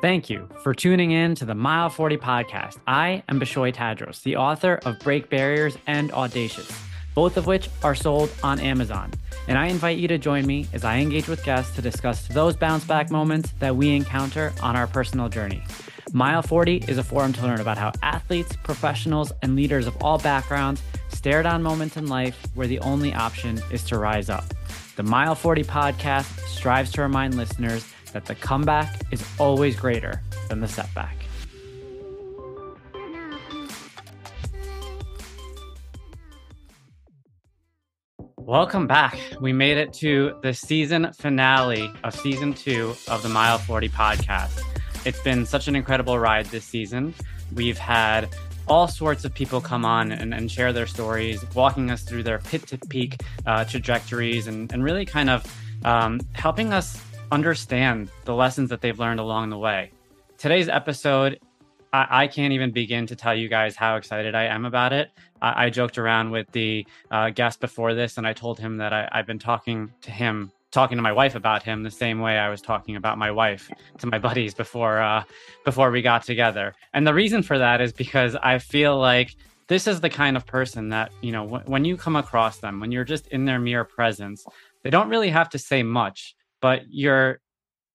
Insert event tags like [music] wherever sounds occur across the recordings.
Thank you for tuning in to the Mile 40 podcast. I am Bishoy Tadros, the author of Break Barriers and Audacious, both of which are sold on Amazon. And I invite you to join me as I engage with guests to discuss those bounce back moments that we encounter on our personal journey. Mile 40 is a forum to learn about how athletes, professionals, and leaders of all backgrounds stare down moments in life where the only option is to rise up. The Mile 40 podcast strives to remind listeners that the comeback is always greater than the setback. Welcome back. We made it to the season finale of season two of the Mile 40 podcast. It's been such an incredible ride this season. We've had all sorts of people come on and, and share their stories, walking us through their pit to peak uh, trajectories and, and really kind of um, helping us understand the lessons that they've learned along the way. Today's episode, I, I can't even begin to tell you guys how excited I am about it. I, I joked around with the uh, guest before this, and I told him that I, I've been talking to him talking to my wife about him the same way I was talking about my wife to my buddies before uh, before we got together. And the reason for that is because I feel like this is the kind of person that you know w- when you come across them, when you're just in their mere presence, they don't really have to say much, but you're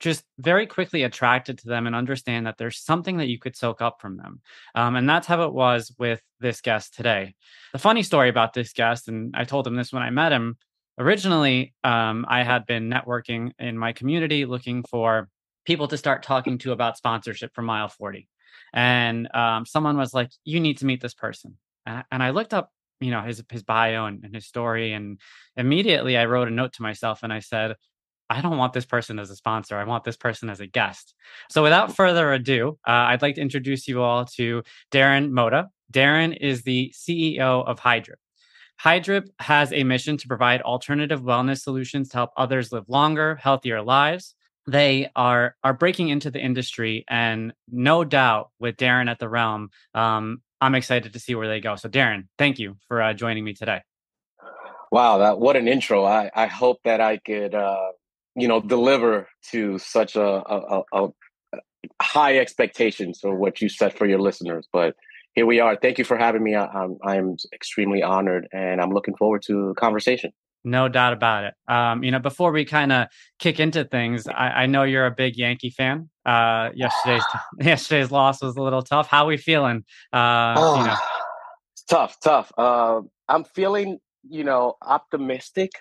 just very quickly attracted to them and understand that there's something that you could soak up from them. Um, and that's how it was with this guest today. The funny story about this guest, and I told him this when I met him, originally um, I had been networking in my community looking for people to start talking to about sponsorship for Mile 40. And um, someone was like, You need to meet this person. And I looked up you know his his bio and, and, his story and immediately i wrote a note to myself and i said I don't want this person as a sponsor. I want this person as a guest. So, without further ado, uh, I'd like to introduce you all to Darren Mota. Darren is the CEO of Hydrip. Hydrip has a mission to provide alternative wellness solutions to help others live longer, healthier lives. They are are breaking into the industry, and no doubt, with Darren at the realm, um, I'm excited to see where they go. So, Darren, thank you for uh, joining me today. Wow, that what an intro! I I hope that I could uh, you know deliver to such a, a, a, high expectations for what you set for your listeners but here we are thank you for having me i'm, I'm extremely honored and i'm looking forward to the conversation no doubt about it. Um, you know, before we kind of kick into things, I, I, know you're a big Yankee fan. Uh, yesterday's [sighs] [laughs] yesterday's loss was a little tough. How are we feeling? Uh, oh, you know, it's tough, tough. Uh, I'm feeling, you know, optimistic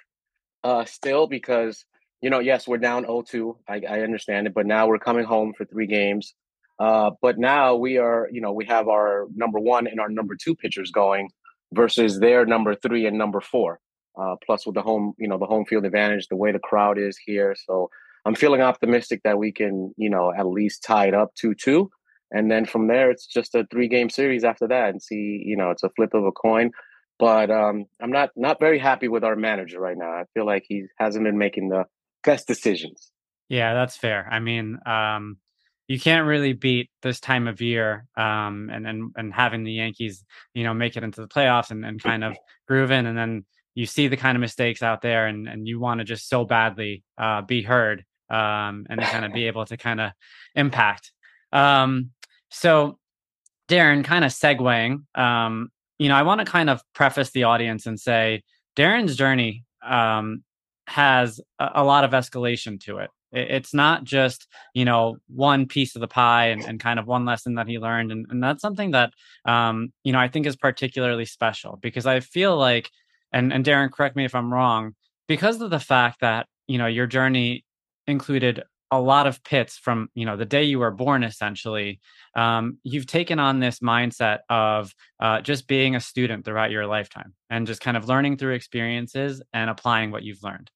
uh, still because you know, yes, we're down 0-2. I, I understand it, but now we're coming home for three games. Uh, but now we are, you know, we have our number one and our number two pitchers going versus their number three and number four. Uh, plus with the home, you know, the home field advantage, the way the crowd is here. So I'm feeling optimistic that we can, you know, at least tie it up 2 2. And then from there, it's just a three game series after that and see, you know, it's a flip of a coin. But um, I'm not not very happy with our manager right now. I feel like he hasn't been making the best decisions. Yeah, that's fair. I mean, um, you can't really beat this time of year um, and, and and having the Yankees, you know, make it into the playoffs and, and kind of groove in, and then you see the kind of mistakes out there, and and you want to just so badly uh, be heard um, and kind of be able to kind of impact. Um, so, Darren, kind of segueing, um, you know, I want to kind of preface the audience and say Darren's journey um, has a, a lot of escalation to it. it. It's not just, you know, one piece of the pie and, and kind of one lesson that he learned. And, and that's something that, um, you know, I think is particularly special because I feel like, and, and Darren, correct me if I'm wrong, because of the fact that, you know, your journey included a lot of pits from you know the day you were born essentially. Um, you've taken on this mindset of uh, just being a student throughout your lifetime and just kind of learning through experiences and applying what you've learned.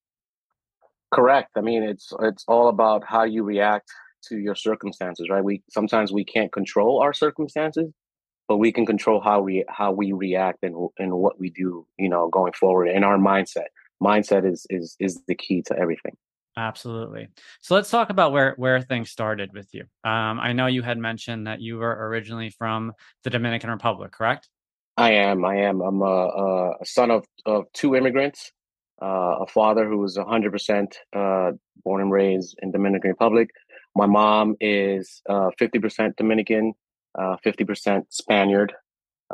Correct. I mean it's it's all about how you react to your circumstances right? We sometimes we can't control our circumstances but we can control how we how we react and and what we do you know going forward in our mindset. Mindset is is is the key to everything Absolutely. So let's talk about where where things started with you. Um, I know you had mentioned that you were originally from the Dominican Republic, correct? I am. I am. I'm a, a son of, of two immigrants. Uh, a father who was 100% uh, born and raised in Dominican Republic, my mom is uh, 50% Dominican, uh, 50% Spaniard.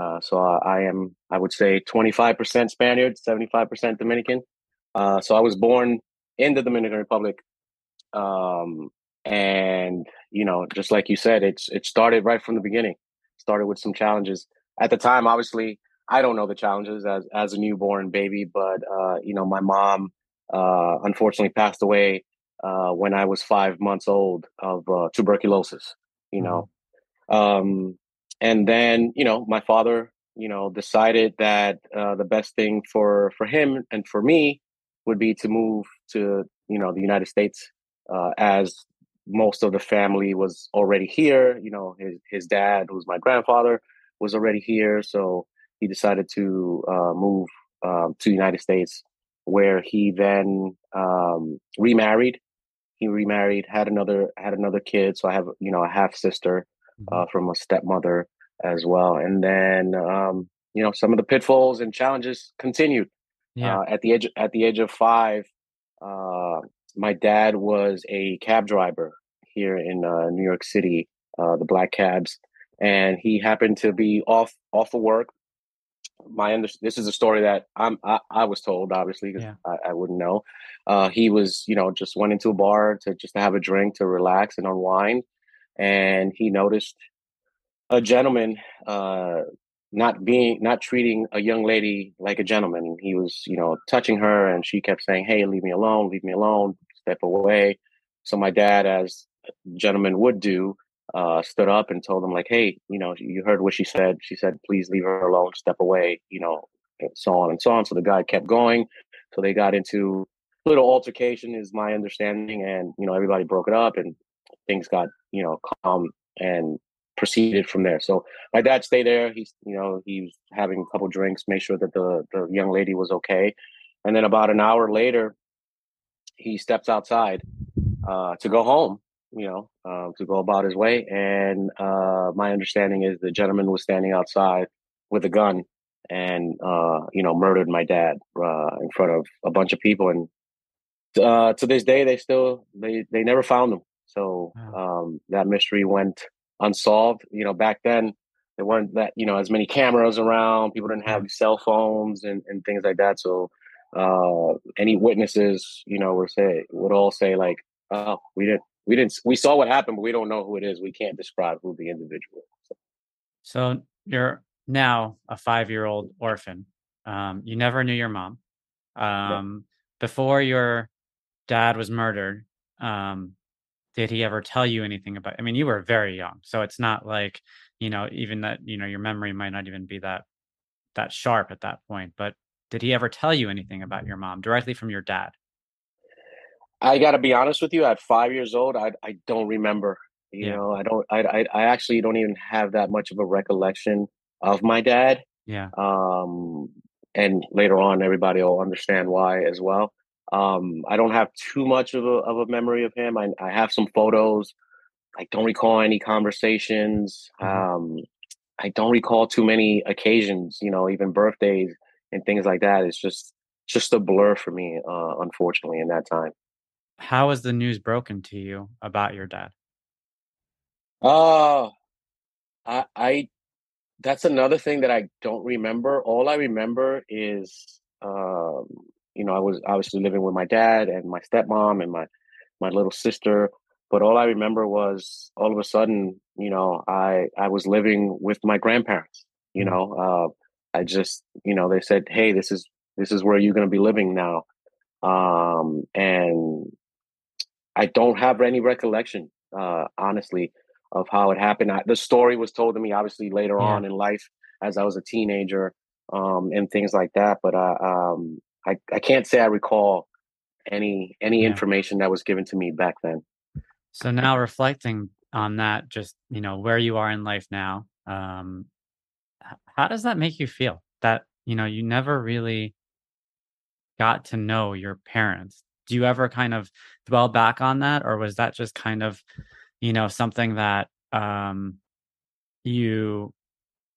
Uh, so I am, I would say, 25% Spaniard, 75% Dominican. Uh, so I was born in the Dominican Republic, um, and you know, just like you said, it's it started right from the beginning. Started with some challenges at the time. Obviously, I don't know the challenges as as a newborn baby, but uh, you know, my mom uh, unfortunately passed away uh, when I was five months old of uh, tuberculosis. You know, mm-hmm. um, and then you know, my father, you know, decided that uh, the best thing for for him and for me would be to move to you know the United States uh, as most of the family was already here. You know, his his dad, who's my grandfather, was already here, so he decided to uh, move um, to the United States, where he then um, remarried. He remarried, had another had another kid. So I have you know a half sister uh, mm-hmm. from a stepmother as well, and then um, you know some of the pitfalls and challenges continued. Yeah. Uh, at the age at the age of five, uh, my dad was a cab driver here in uh, New York City, uh, the black cabs, and he happened to be off off of work. My under- this is a story that I'm I, I was told, obviously, because yeah. I, I, wouldn't know. Uh, he was, you know, just went into a bar to just to have a drink to relax and unwind, and he noticed a gentleman uh, not being not treating a young lady like a gentleman. He was, you know, touching her, and she kept saying, "Hey, leave me alone, leave me alone, step away." So my dad, as gentleman would do, uh, stood up and told him like, "Hey, you know, you heard what she said. She said, please leave her alone, step away." You know, so on and so on. So the guy kept going. So they got into a little altercation, is my understanding, and you know, everybody broke it up, and things got you know calm and proceeded from there. So my dad stayed there. He's you know he was having a couple drinks, made sure that the the young lady was okay, and then about an hour later, he steps outside uh, to go home you know, uh, to go about his way. And uh, my understanding is the gentleman was standing outside with a gun and, uh, you know, murdered my dad uh, in front of a bunch of people. And uh, to this day, they still they they never found him. So um, that mystery went unsolved. You know, back then there weren't that you know as many cameras around. People didn't have cell phones and, and things like that. So uh, any witnesses, you know, were say would all say like, "Oh, we didn't we didn't we saw what happened, but we don't know who it is. We can't describe who the individual is. So you're now a five year old orphan. Um, you never knew your mom. Um, yeah. Before your dad was murdered, um, did he ever tell you anything about? I mean, you were very young, so it's not like you know even that you know your memory might not even be that that sharp at that point. But did he ever tell you anything about your mom directly from your dad? I got to be honest with you. At five years old, I I don't remember. You yeah. know, I don't. I, I I actually don't even have that much of a recollection of my dad. Yeah. Um, and later on, everybody will understand why as well. Um, I don't have too much of a of a memory of him. I I have some photos. I don't recall any conversations. Mm-hmm. Um, I don't recall too many occasions. You know, even birthdays and things like that. It's just just a blur for me, uh, unfortunately, in that time how was the news broken to you about your dad? Oh, I, I, that's another thing that I don't remember. All I remember is, um, you know, I was obviously living with my dad and my stepmom and my, my little sister. But all I remember was all of a sudden, you know, I, I was living with my grandparents, you mm-hmm. know, uh, I just, you know, they said, Hey, this is, this is where you're going to be living now. Um, and I don't have any recollection, uh, honestly, of how it happened. I, the story was told to me, obviously, later yeah. on in life as I was a teenager um, and things like that. But uh, um, I, I can't say I recall any any yeah. information that was given to me back then. So now reflecting on that, just you know where you are in life now, um, how does that make you feel? That you know you never really got to know your parents do you ever kind of dwell back on that or was that just kind of you know something that um you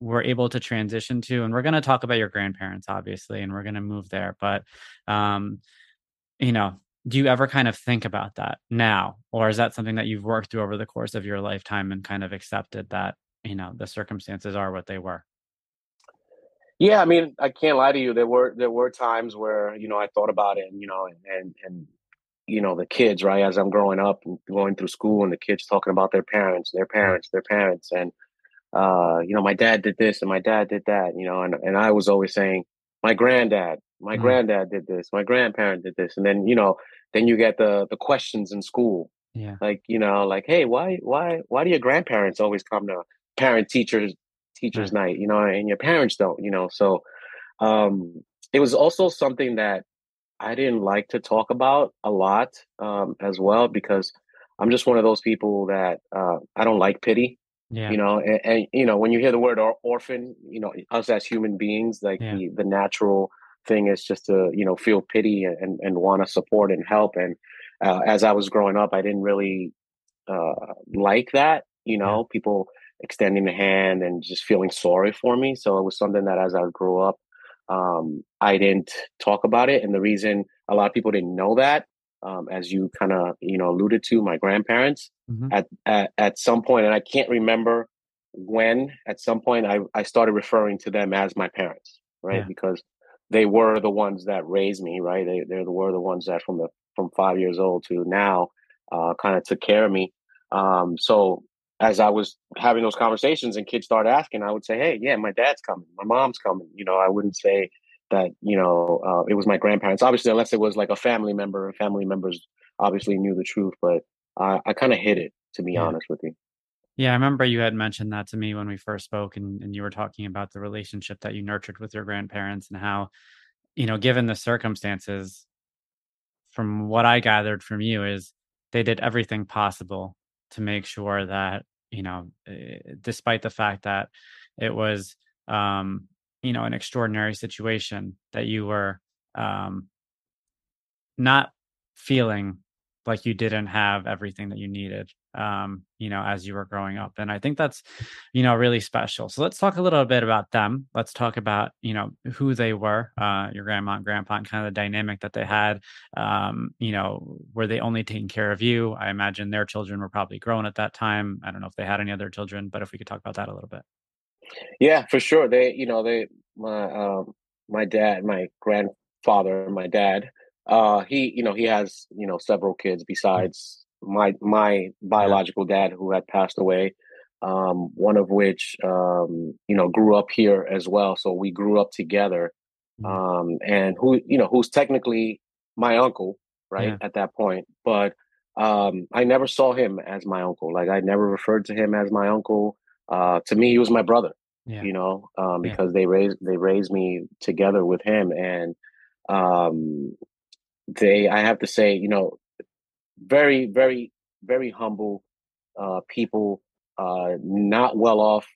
were able to transition to and we're going to talk about your grandparents obviously and we're going to move there but um you know do you ever kind of think about that now? Or is that something that you've worked through over the course of your lifetime and kind of accepted that you know the circumstances are what they were? Yeah i mean i can't lie to you there were there were times where you know i thought about it and you know and and you know the kids right as i'm growing up and going through school and the kids talking about their parents their parents their parents and uh you know my dad did this and my dad did that you know and, and i was always saying my granddad my mm-hmm. granddad did this my grandparent did this and then you know then you get the the questions in school. Yeah. Like you know like hey why why why do your grandparents always come to parent teachers teachers night? You know and your parents don't you know so um it was also something that i didn't like to talk about a lot um as well because i'm just one of those people that uh i don't like pity yeah. you know and, and, you know when you hear the word or- orphan you know us as human beings like yeah. the the natural thing is just to you know feel pity and and want to support and help and uh, as i was growing up i didn't really uh, like that you know yeah. people extending the hand and just feeling sorry for me so it was something that as i grew up um, i didn't talk about it and the reason a lot of people didn't know that um, as you kind of you know alluded to my grandparents mm-hmm. at, at at some point and i can't remember when at some point i i started referring to them as my parents right yeah. because they were the ones that raised me, right? They they were the ones that from the from five years old to now uh, kind of took care of me. Um, so as I was having those conversations and kids started asking, I would say, "Hey, yeah, my dad's coming, my mom's coming." You know, I wouldn't say that you know uh, it was my grandparents. Obviously, unless it was like a family member, family members obviously knew the truth, but I, I kind of hid it to be yeah. honest with you. Yeah, I remember you had mentioned that to me when we first spoke, and, and you were talking about the relationship that you nurtured with your grandparents and how, you know, given the circumstances, from what I gathered from you, is they did everything possible to make sure that, you know, eh, despite the fact that it was, um, you know, an extraordinary situation, that you were um, not feeling like you didn't have everything that you needed um, you know, as you were growing up. And I think that's, you know, really special. So let's talk a little bit about them. Let's talk about, you know, who they were, uh, your grandma and grandpa, and kind of the dynamic that they had. Um, you know, were they only taking care of you? I imagine their children were probably grown at that time. I don't know if they had any other children, but if we could talk about that a little bit. Yeah, for sure. They, you know, they, my, um, my dad, my grandfather, my dad, uh, he, you know, he has, you know, several kids besides my my biological dad who had passed away um, one of which um, you know grew up here as well so we grew up together mm. um, and who you know who's technically my uncle right yeah. at that point but um, i never saw him as my uncle like i never referred to him as my uncle uh, to me he was my brother yeah. you know um, because yeah. they raised they raised me together with him and um, they i have to say you know very, very, very humble uh, people, uh, not well off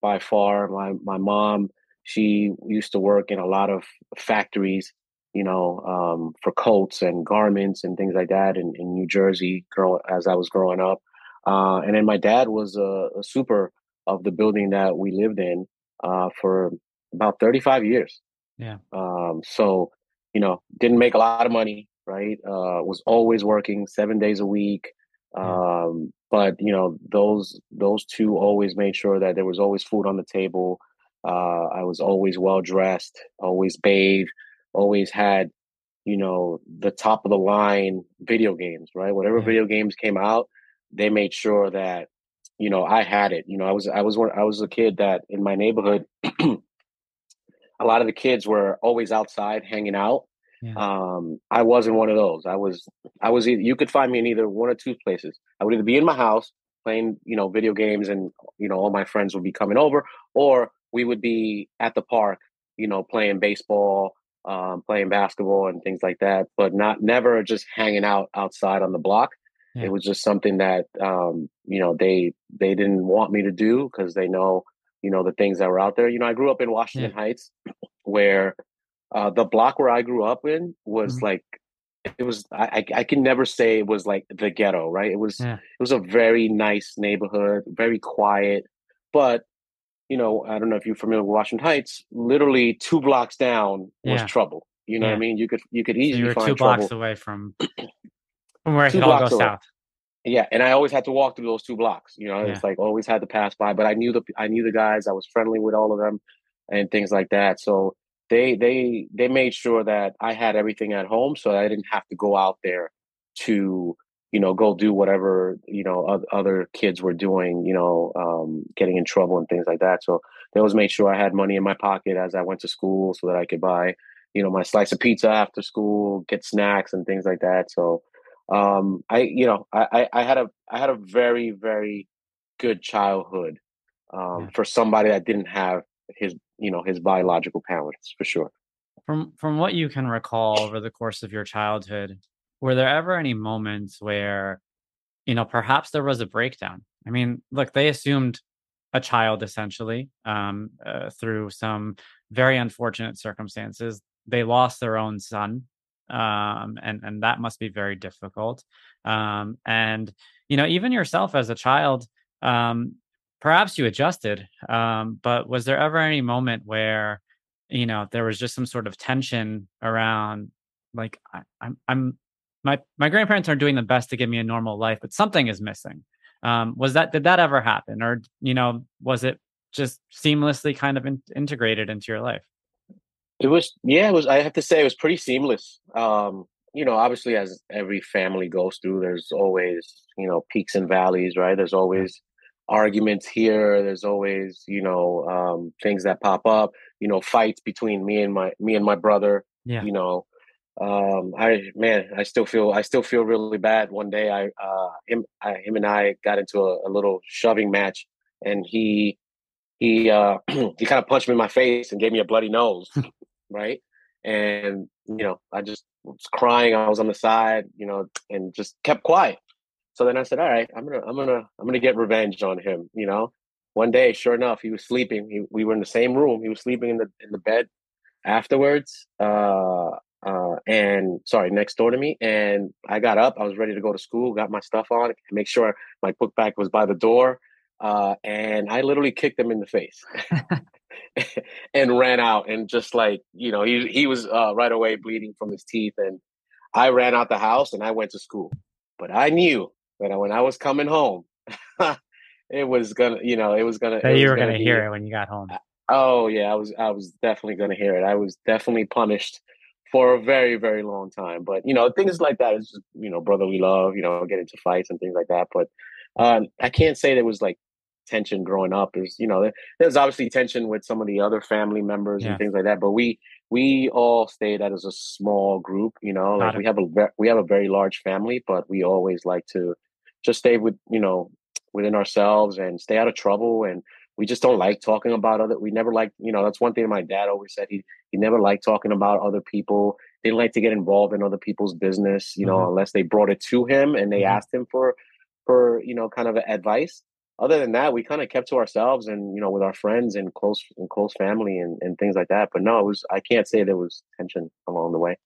by far. My my mom, she used to work in a lot of factories, you know, um, for coats and garments and things like that in, in New Jersey. Girl, as I was growing up, uh, and then my dad was a, a, super of the building that we lived in uh, for about thirty five years. Yeah. Um, so you know, didn't make a lot of money, right? Uh, was always working seven days a week. Um, but you know, those those two always made sure that there was always food on the table. Uh, I was always well dressed, always bathed, always had, you know, the top of the line video games, right? Whatever yeah. video games came out, they made sure that, you know, I had it. You know, I was I was one I was a kid that in my neighborhood [clears throat] a lot of the kids were always outside hanging out yeah. Um, I wasn't one of those. I was, I was. You could find me in either one or two places. I would either be in my house playing, you know, video games, and you know, all my friends would be coming over, or we would be at the park, you know, playing baseball, um, playing basketball, and things like that. But not never just hanging out outside on the block. Yeah. It was just something that um, you know they they didn't want me to do because they know you know the things that were out there. You know, I grew up in Washington yeah. Heights, [clears throat] where uh, the block where I grew up in was mm-hmm. like it was I, I can never say it was like the ghetto, right? It was yeah. it was a very nice neighborhood, very quiet. But you know, I don't know if you're familiar with Washington Heights. Literally two blocks down was yeah. trouble. You know yeah. what I mean? You could you could easily so you were find two trouble. blocks away from [clears throat] [clears throat] from where it could all go away. south. Yeah, and I always had to walk through those two blocks. You know, yeah. it's like always had to pass by. But I knew the I knew the guys. I was friendly with all of them, and things like that. So they they they made sure that I had everything at home, so I didn't have to go out there to you know go do whatever you know other kids were doing. You know, um, getting in trouble and things like that. So they always made sure I had money in my pocket as I went to school, so that I could buy you know my slice of pizza after school, get snacks and things like that. So um, I you know I, I had a I had a very very good childhood um, yeah. for somebody that didn't have his you know his biological parents for sure. From from what you can recall over the course of your childhood, were there ever any moments where you know perhaps there was a breakdown? I mean, look, they assumed a child essentially um, uh, through some very unfortunate circumstances. They lost their own son um, and and that must be very difficult. Um, and you know, even yourself as a child, um, perhaps you adjusted, um, but was there ever any moment where you know there was just some sort of tension around, like I, I'm I'm my my grandparents are doing the best to give me a normal life, but something is missing. Um, was that did that ever happen, or you know, was it just seamlessly kind of in, integrated into your life? It was yeah, it was I have to say it was pretty seamless. Um, you know, obviously as every family goes through, there's always, you know, peaks and valleys, right? There's always arguments here, there's always, you know, um, things that pop up, you know, fights between me and my me and my brother. Yeah. You know, um i man i still feel i still feel really bad one day i uh him I, him and i got into a, a, little shoving match and he he uh [clears throat] he kind of punched me in my face and gave me a bloody nose [laughs] right? And you know, I just was crying. I was on the side, you know, and just kept quiet. So then I said, "All right, I'm gonna, I'm gonna, I'm gonna get revenge on him." You know, one day, sure enough, he was sleeping. He, we were in the same room. He was sleeping in the in the bed. Afterwards, uh, uh, and sorry, next door to me. And I got up. I was ready to go to school. Got my stuff on. Make sure my book bag was by the door. Uh, and I literally kicked him in the face. [laughs] [laughs] and ran out and just like you know he he was uh, right away bleeding from his teeth and I ran out the house and I went to school. But I knew that when I was coming home [laughs] it was gonna you know it was gonna that you were gonna, gonna hear it when you got home. oh yeah I was I was definitely gonna hear it. I was definitely punished for a very very long time. But you know things like that is just you know brotherly love you know get into fights and things like that. But um, I can't say there was like tension growing up is you know there's obviously tension with some of the other family members yeah. and things like that but we we all stayed as a small group you know like we have a we have a very large family but we always like to just stay with you know within ourselves and stay out of trouble and we just don't like talking about other we never like you know that's one thing my dad always said he he never liked talking about other people didn't like to get involved in other people's business you know mm-hmm. unless they brought it to him and they mm-hmm. asked him for for you know kind of advice other than that, we kind of kept to ourselves and you know with our friends and close and close family and, and things like that. But no, it was I can't say there was tension along the way.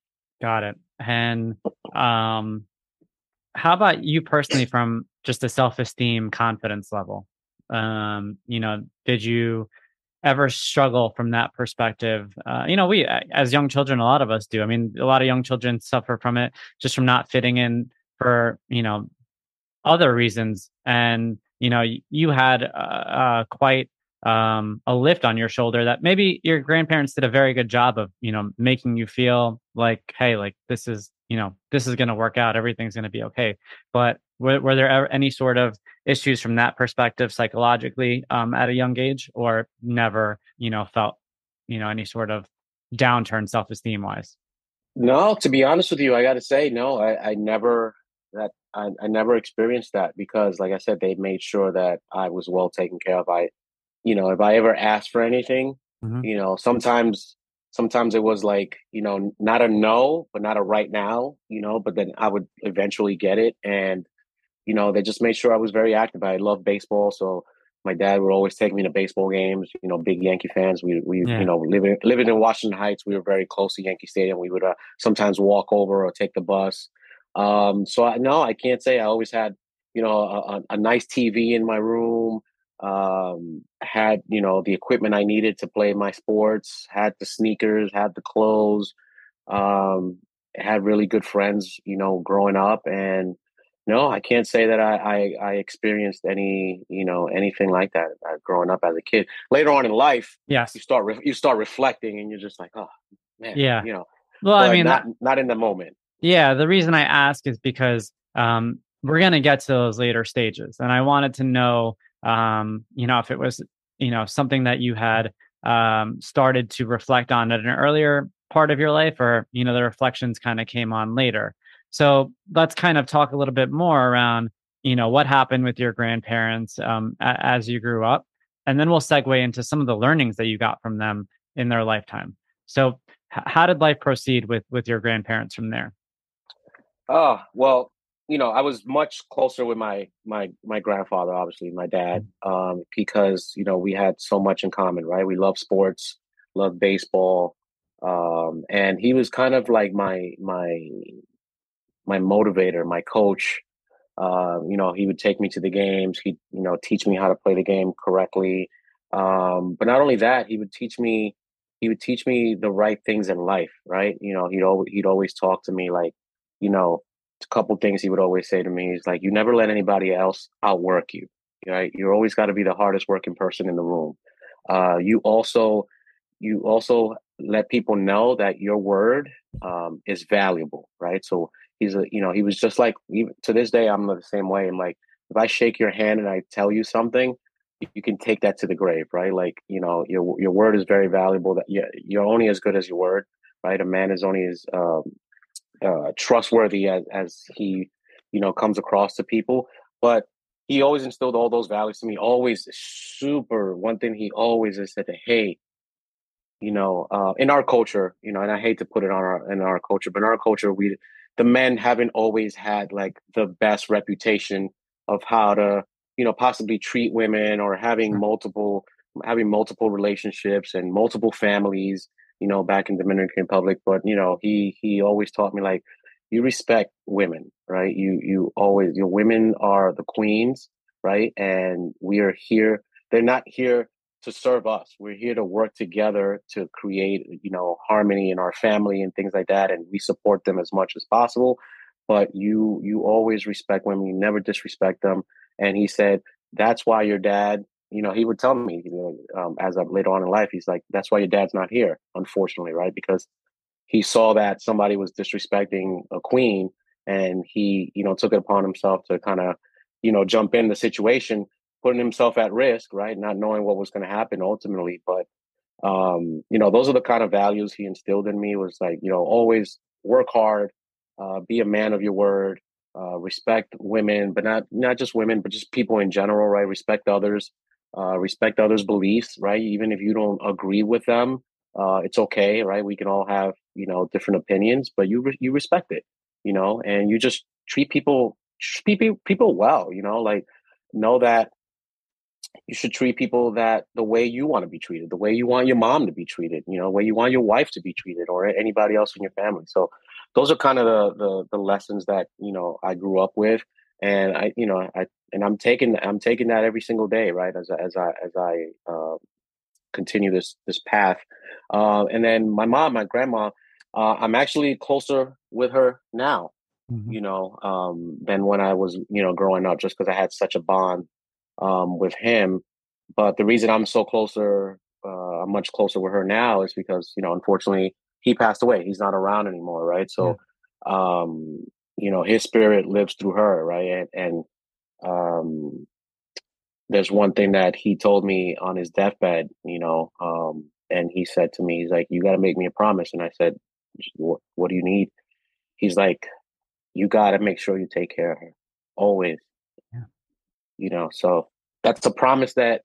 Got it. And um, how about you personally, from just a self esteem, confidence level? Um, you know, did you ever struggle from that perspective? Uh, you know, we as young children, a lot of us do. I mean, a lot of young children suffer from it just from not fitting in for you know other reasons and you know you had uh, uh, quite um, a lift on your shoulder that maybe your grandparents did a very good job of you know making you feel like hey like this is you know this is going to work out. Everything's going to be okay. But were, were there any sort of issues from that perspective psychologically um, at a young age or never you know felt you know any sort of downturn self-esteem wise no to be honest with you i gotta say no i, I never that I, I never experienced that because like i said they made sure that i was well taken care of. I you know if i ever asked for anything mm-hmm. you know sometimes sometimes it was like you know not a no but not a right now you know but then i would eventually get it. And you know they just made sure i was very active. I love baseball so my dad would always take me to baseball games you know big yankee fans. We we yeah. you know living living in washington heights we were very close to yankee stadium. We would uh, sometimes walk over or take the bus um, so I, no, I can't say I always had, you know, a, a nice TV in my room. Um, had you know the equipment I needed to play my sports. Had the sneakers, had the clothes. Um, had really good friends, you know, growing up, and no, I can't say that I I, I experienced any you know anything like that uh, growing up as a kid. Later on in life, yes, you start re- you start reflecting, and you're just like, oh man, yeah, you know. Well, I mean, not not in the moment. Yeah, the reason I ask is because um, we're going to get to those later stages, and I wanted to know, um, you know, if it was, you know, something that you had um, started to reflect on at an earlier part of your life, or you know, the reflections kind of came on later. So let's kind of talk a little bit more around, you know, what happened with your grandparents um, a- as you grew up, and then we'll segue into some of the learnings that you got from them in their lifetime. So, h- how did life proceed with with your grandparents from there? Oh well, you know, I was much closer with my my my grandfather, obviously my dad, um, because you know we had so much in common, right? We love sports, love baseball, um, and he was kind of like my my my motivator, my coach. Uh, you know, he would take me to the games. He'd you know teach me how to play the game correctly. Um, but not only that, he would teach me he would teach me the right things in life, right? You know, he'd always he'd always talk to me like, you know, a couple things he would always say to me is like, you never let anybody else outwork you, right? You're always got to be the hardest working person in the room. Uh, you also you also let people know that your word um, is valuable, right? So he's a you know he was just like even to this day I'm the same way. I'm like if I shake your hand and I tell you something, you can take that to the grave, right? Like you know your your word is very valuable. That you're only as good as your word, right? A man is only as um, uh, trustworthy as as he you know comes across to people. But he always instilled all those values to me. Always super. One thing he always has said, "Hey, you know, uh, in our culture, you know, and I hate to put it on our in our culture, but in our culture, we the men haven't always had like the best reputation of how to, you know, possibly treat women or having multiple having multiple relationships and multiple families, you know, back in Dominican Republic. But you know, he he always taught me like you respect women, right? You you always your women are the queens, right? And we are here. They're not here to serve us. We're here to work together to create, you know, harmony in our family and things like that. And we support them as much as possible. But you you always respect women. You never disrespect them. And he said that's why your dad, you know, he would tell me, you know, um, as I later on in life, he's like, that's why your dad's not here, unfortunately, right? Because he saw that somebody was disrespecting a queen, and he, you know, took it upon himself to kind of, you know, jump in the situation putting himself at risk, right? Not knowing what was going to happen ultimately. But, um, you know, those are the kind of values he instilled in me was like, you know, always work hard, uh, be a man of your word, uh, respect women, but not, not just women, but just people in general, right? Respect others, uh, respect others' beliefs, right? Even if you don't agree with them, uh, it's okay, right? We can all have, you know, different opinions, but you, re- you respect it, you know, and you just treat people, treat people well, you know, like know that you should treat people that the way you want to be treated, the way you want your mom to be treated, you know, the way you want your wife to be treated or anybody else in your family. So those are kind of the, the, the lessons that, you know, I grew up with. And I, you know, I, and I'm taking, I'm taking that every single day, right. As, as I, as I, uh, continue this, this path. Uh, and then my mom, my grandma, uh, I'm actually closer with her now, mm-hmm. you know, um, than when I was, you know, growing up, just because I had such a bond um, with him. But the reason I'm so closer, uh, I'm much closer with her now is because, you know, unfortunately he passed away. He's not around anymore. Right. So, yeah. um, you know, his spirit lives through her. Right. And, and, um, there's one thing that he told me on his deathbed, you know, um, and he said to me, he's like, you got to make me a promise. And I said, what, what do you need? He's like, you got to make sure you take care of her always yeah. you know so that's a promise that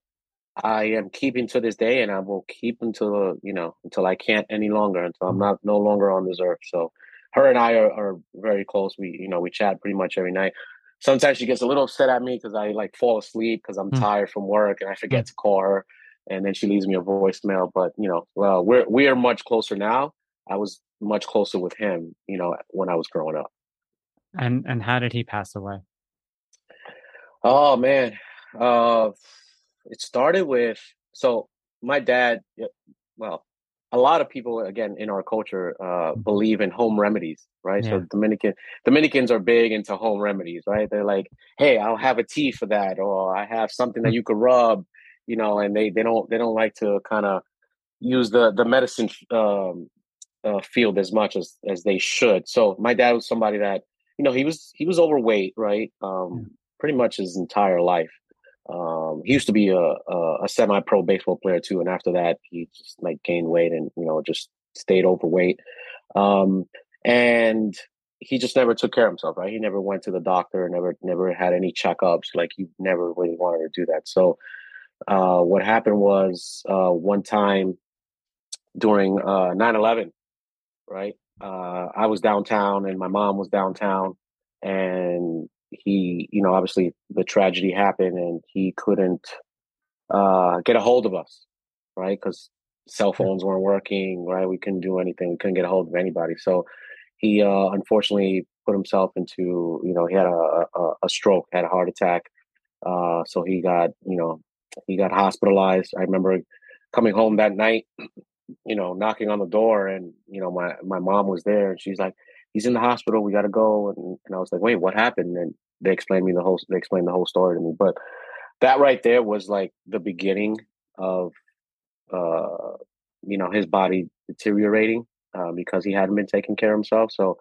i am keeping to this day and i will keep until you know until i can't any longer until i'm mm-hmm. not no longer on this earth so her and i are, are very close we you know we chat pretty much every night sometimes she gets a little upset at me because i like fall asleep because i'm mm-hmm. tired from work and i forget mm-hmm. to call her and then she leaves me a voicemail but you know well we're we are much closer now i was much closer with him you know when i was growing up and and how did he pass away Oh man, uh, it started with so my dad. Well, a lot of people again in our culture uh, Mm-hmm. believe in home remedies, right? Yeah. So Dominican Dominicans are big into home remedies, right? They're like, "Hey, I'll have a tea for that," or "I have something that you could rub," you know, and they they don't they don't like to kind of use the the medicine um, uh, field as much as as they should. So my dad was somebody that you know he was he was overweight, right? Um, Yeah. Pretty much his entire life. Um, he used to be a, a, a semi-pro baseball player too, and after that, he just like gained weight and you know just stayed overweight. Um, and he just never took care of himself, right? He never went to the doctor, never never had any checkups. Like he never really wanted to do that. So uh, what happened was uh, one time during uh, 9-11, right? Uh, I was downtown and my mom was downtown, and he, you know, obviously the tragedy happened, and he couldn't uh, get a hold of us, right? Because cell phones weren't working, right? We couldn't do anything. We couldn't get a hold of anybody. So he uh, unfortunately put himself into, you know, he had a, a, a stroke, had a heart attack. Uh, so he got, you know, he got hospitalized. I remember coming home that night, [clears throat] you know, knocking on the door, and you know, my my mom was there, and she's like, "He's in the hospital. We got to go." And, and I was like, "Wait, what happened?" And they explained me the whole. They explained the whole story to me. But that right there was like the beginning of, uh, you know, his body deteriorating uh, because he hadn't been taking care of himself. So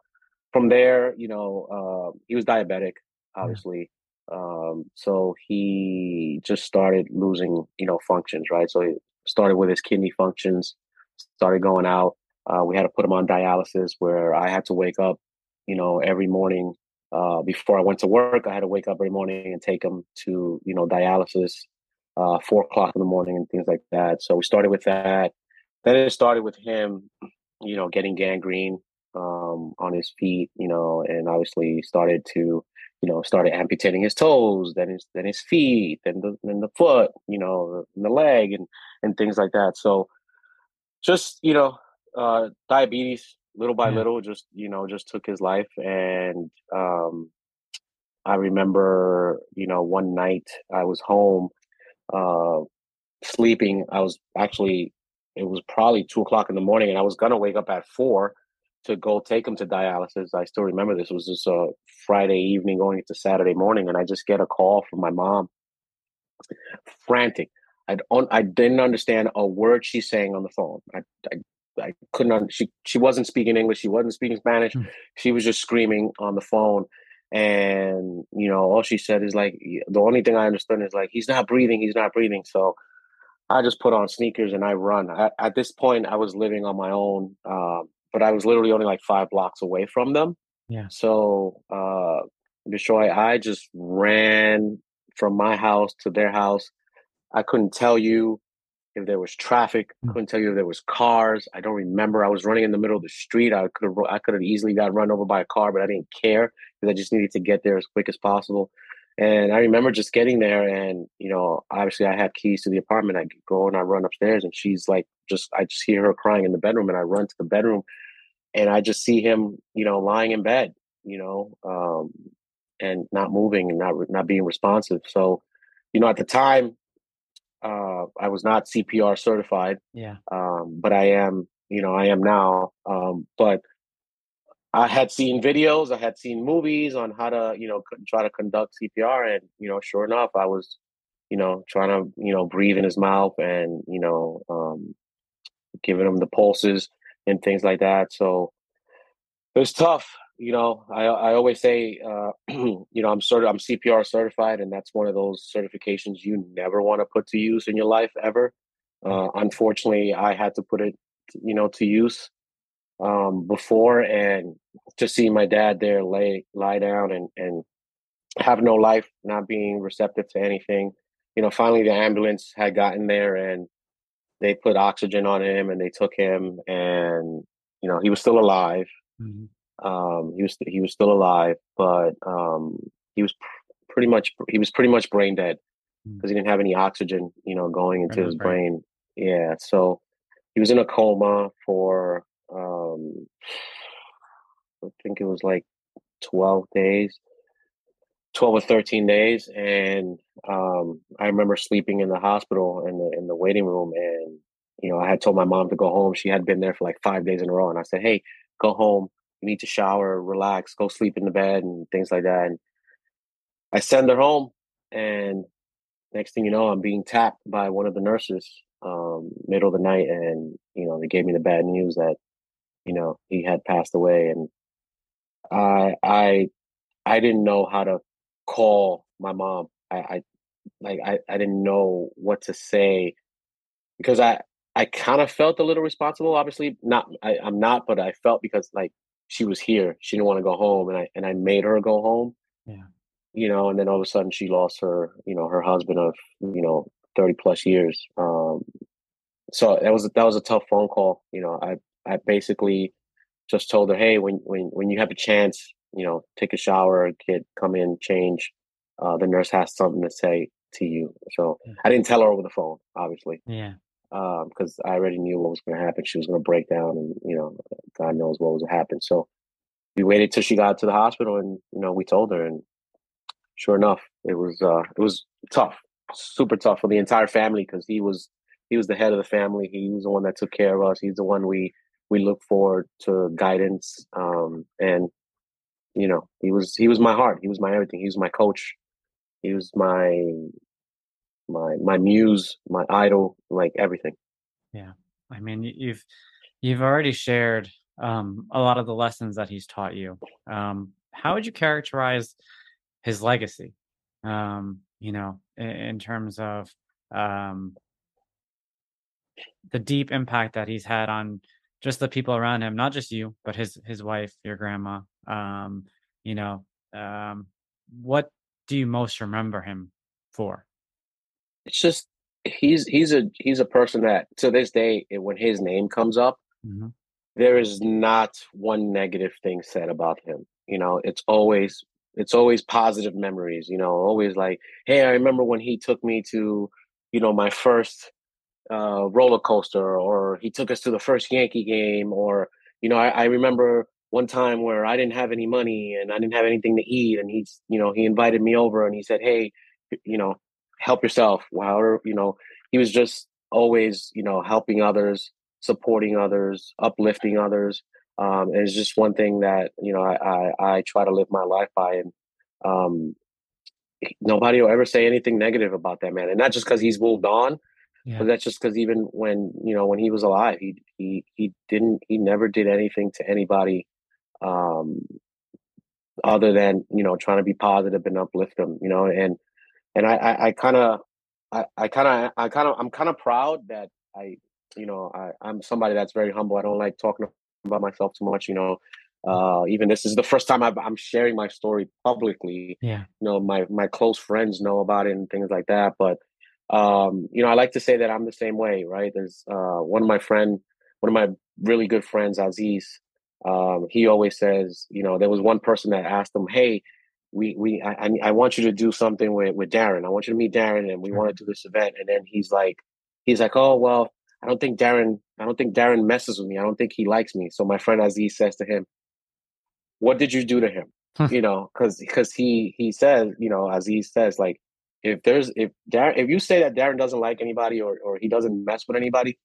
from there, you know, uh, he was diabetic, obviously. Um, so he just started losing, you know, functions, right? So he started with his kidney functions, started going out. Uh, we had to put him on dialysis where I had to wake up, you know, every morning uh, before I went to work. I had to wake up every morning and take him to, you know, dialysis, uh, four o'clock in the morning and things like that. So we started with that. Then it started with him, you know, getting gangrene um, on his feet, you know, and obviously started to, you know, started amputating his toes, then his then his feet, then the then the foot, you know, and the leg, and and things like that. So, just you know, uh, diabetes, little by Yeah. little, just you know, just took his life. And um, I remember, you know, one night I was home, uh, sleeping. I was actually, it was probably two o'clock in the morning, and I was gonna wake up at four to go take him to dialysis. I still remember this. It was just a Friday evening going into Saturday morning, and I just get a call from my mom, frantic. I don't, I didn't understand a word she's saying on the phone. I couldn't. She she wasn't speaking English. She wasn't speaking Spanish. Hmm. She was just screaming on the phone, and you know all she said is like the only thing I understood is like he's not breathing. He's not breathing. So I just put on sneakers and I run. At, at this point, I was living on my own, um, but I was literally only like five blocks away from them. Yeah. So, uh, Bishoy, I just ran from my house to their house. I couldn't tell you if there was traffic. Mm. Couldn't tell you if there was cars. I don't remember. I was running in the middle of the street. I could have I could have easily got run over by a car, but I didn't care because I just needed to get there as quick as possible. And I remember just getting there, and you know, obviously, I have keys to the apartment. I go and I run upstairs, and she's like, just I just hear her crying in the bedroom, and I run to the bedroom, and I just see him, you know, lying in bed, you know, um, and not moving and not not being responsive. So, you know, at the time, uh, I was not CPR certified, Yeah. um, but I am, you know, I am now. Um, but I had seen videos, I had seen movies on how to, you know, try to conduct CPR, and you know, sure enough, I was, you know, trying to, you know, breathe in his mouth and you know, um, giving him the pulses and things like that. So it was tough. You know, I I always say, uh, [clears throat] you know, I'm sort of I'm CPR certified, and that's one of those certifications you never want to put to use in your life ever. Uh, unfortunately, I had to put it, you know, to use um, before, and to see my dad there lay lie down and and have no life, not being receptive to anything. You know, finally the ambulance had gotten there, and they put oxygen on him, and they took him, and you know, he was still alive. Mhm. Um, he was he was still alive, but um, he was pr- pretty much he was pretty much brain dead because he didn't have any oxygen, you know, going into From his brain. brain. Yeah, so he was in a coma for um, I think it was like twelve days, twelve or thirteen days, and um, I remember sleeping in the hospital in the in the waiting room, and you know, I had told my mom to go home. She had been there for like five days in a row, and I said, "Hey, go home. Need to shower, relax, go sleep in the bed, and things like that." And I send her home, and next thing you know, I'm being tapped by one of the nurses, um, middle of the night, and you know, they gave me the bad news that you know he had passed away, and I I I didn't know how to call my mom. I, I like I, I didn't know what to say because I I kind of felt a little responsible. Obviously, not I, I'm not, but I felt because like she was here, she didn't want to go home, and I and I made her go home. Yeah. You know, and then all of a sudden she lost her, you know, her husband of you know thirty plus years. Um, so that was that was a tough phone call. You know, I I basically just told her, hey, when when when you have a chance, you know, take a shower, get come in, change. Uh, the nurse has something to say to you. So Yeah. I didn't tell her over the phone, obviously, Yeah. Because I already knew what was going to happen. She was going to break down, and you know, God knows what was going to happen. So we waited till she got to the hospital, and you know, we told her, and sure enough, it was uh, it was tough, super tough for the entire family because he was he was the head of the family. He was the one that took care of us. He's the one we we look forward to guidance, um, and you know, he was he was my heart. He was my everything. He was my coach. He was my my my muse, my idol, like everything. Yeah, I mean, you've you've already shared um, a lot of the lessons that he's taught you. Um, how would you characterize his legacy? Um, you know, in, in terms of um, the deep impact that he's had on just the people around him, not just you, but his his wife, your grandma. Um, you know, um, what do you most remember him for? It's just he's he's a he's a person that to this day, when his name comes up, Mhm. there is not one negative thing said about him. You know, it's always it's always positive memories. You know, always like, hey, I remember when he took me to, you know, my first uh, roller coaster, or he took us to the first Yankee game, or you know, I, I remember one time where I didn't have any money and I didn't have anything to eat, and he's, you know, he invited me over and he said, hey, you know, help yourself. However, you know, he was just always, you know, helping others, supporting others, uplifting others. Um, and it's just one thing that you know I, I I try to live my life by, and um, nobody will ever say anything negative about that man, and not just because he's moved on, Yeah. but that's just because even when you know when he was alive, he he he didn't he never did anything to anybody, um, other than you know trying to be positive and uplift them, you know, and and I I kind of I I kind of I kind of I'm kind of proud that I you know I I'm somebody that's very humble. I don't like talking about myself too much, you know. Uh, even this is the first time I've, I'm sharing my story publicly Yeah. you know my my close friends know about it and things like that but um you know i like to say that i'm the same way right there's uh one of my friend one of my really good friends aziz um he always says you know there was one person that asked him hey we we i i I want you to do something with with darren. I want you to meet darren and we want to do this event. And then he's like he's like oh well i don't think darren i don't think darren messes with me. I don't think he likes me. So my friend aziz says to him what did you do to him? You know, because because he he says, you know, Aziz says, like if there's if Darren if you say that Darren doesn't like anybody or or he doesn't mess with anybody,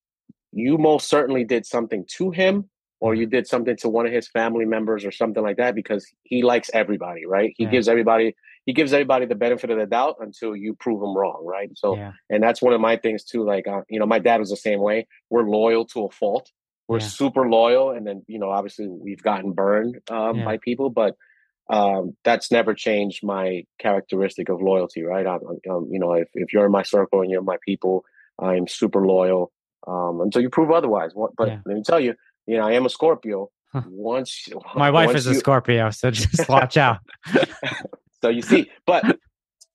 you most certainly did something to him or you did something to one of his family members or something like that because he likes everybody, right? He Yeah. gives everybody he gives everybody the benefit of the doubt until you prove him wrong, right? So Yeah. and that's one of my things too. Like, uh, you know, my dad was the same way. We're loyal to a fault. We're Yeah. super loyal, and then you know, obviously, we've gotten burned um, by people, but um, that's never changed my characteristic of loyalty, right? I'm, um, you know, if, if you're in my circle and you're my people, I'm super loyal um, until you prove otherwise. What, but let me tell you, you know, I am a Scorpio. Huh. Once [laughs] My wife once is a you- Scorpio, so [laughs] just watch out. so you see, but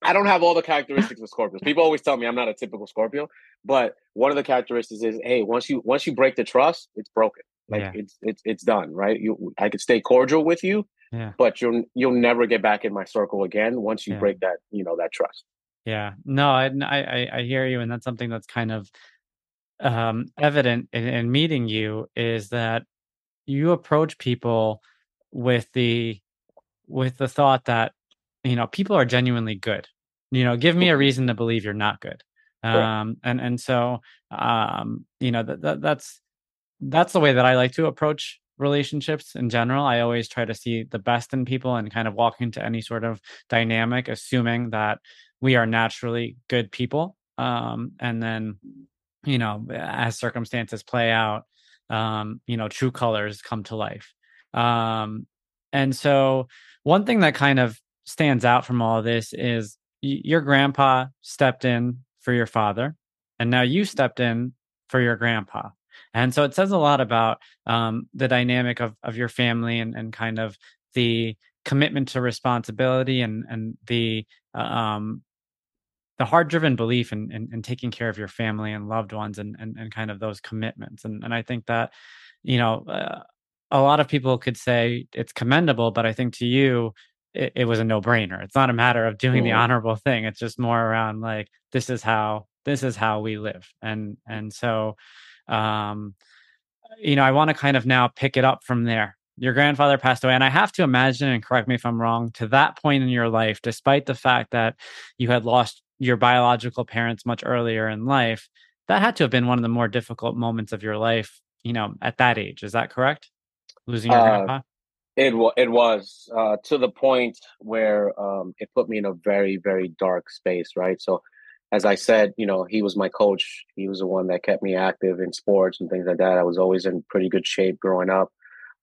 I don't have all the characteristics of Scorpios. People always tell me I'm not a typical Scorpio, but one of the characteristics is, hey, once you once you break the trust, it's broken. Like Yeah. it's it's it's done, right? You I could stay cordial with you, Yeah. but you'll you'll never get back in my circle again once you Yeah. break that, you know, that trust. Yeah, no, I I- I hear you, and that's something that's kind of um, evident in, in meeting you is that you approach people with the with the thought that you know people are genuinely good. You know, give me a reason to believe you're not good. Um, and and so um, you know that, that that's that's the way that I like to approach relationships in general. I always try to see the best in people and kind of walk into any sort of dynamic, assuming that we are naturally good people. Um, and then, you know, as circumstances play out, um, you know, true colors come to life. Um, and so, one thing that kind of stands out from all this is y- your grandpa stepped in for your father, and now you stepped in for your grandpa. And so it says a lot about um, the dynamic of, of your family and, and kind of the commitment to responsibility and, and the uh, um, the hard driven belief in, in, in, taking care of your family and loved ones and, and, and kind of those commitments. And, and I think that, you know, uh, a lot of people could say it's commendable, but I think to you, it, it was a no brainer. It's not a matter of doing the honorable thing. It's just more around like, this is how, this is how we live. And, and so, um, you know, I want to kind of now pick it up from there. Your grandfather passed away, and I have to imagine, and correct me if I'm wrong, to that point in your life, despite the fact that you had lost your biological parents much earlier in life, that had to have been one of the more difficult moments of your life, you know, at that age. Is that correct? Losing your uh, grandpa? It, it was uh, to the point where um, it put me in a very, very dark space, right? So as I said, you know, he was my coach. He was the one that kept me active in sports and things like that. I was always in pretty good shape growing up.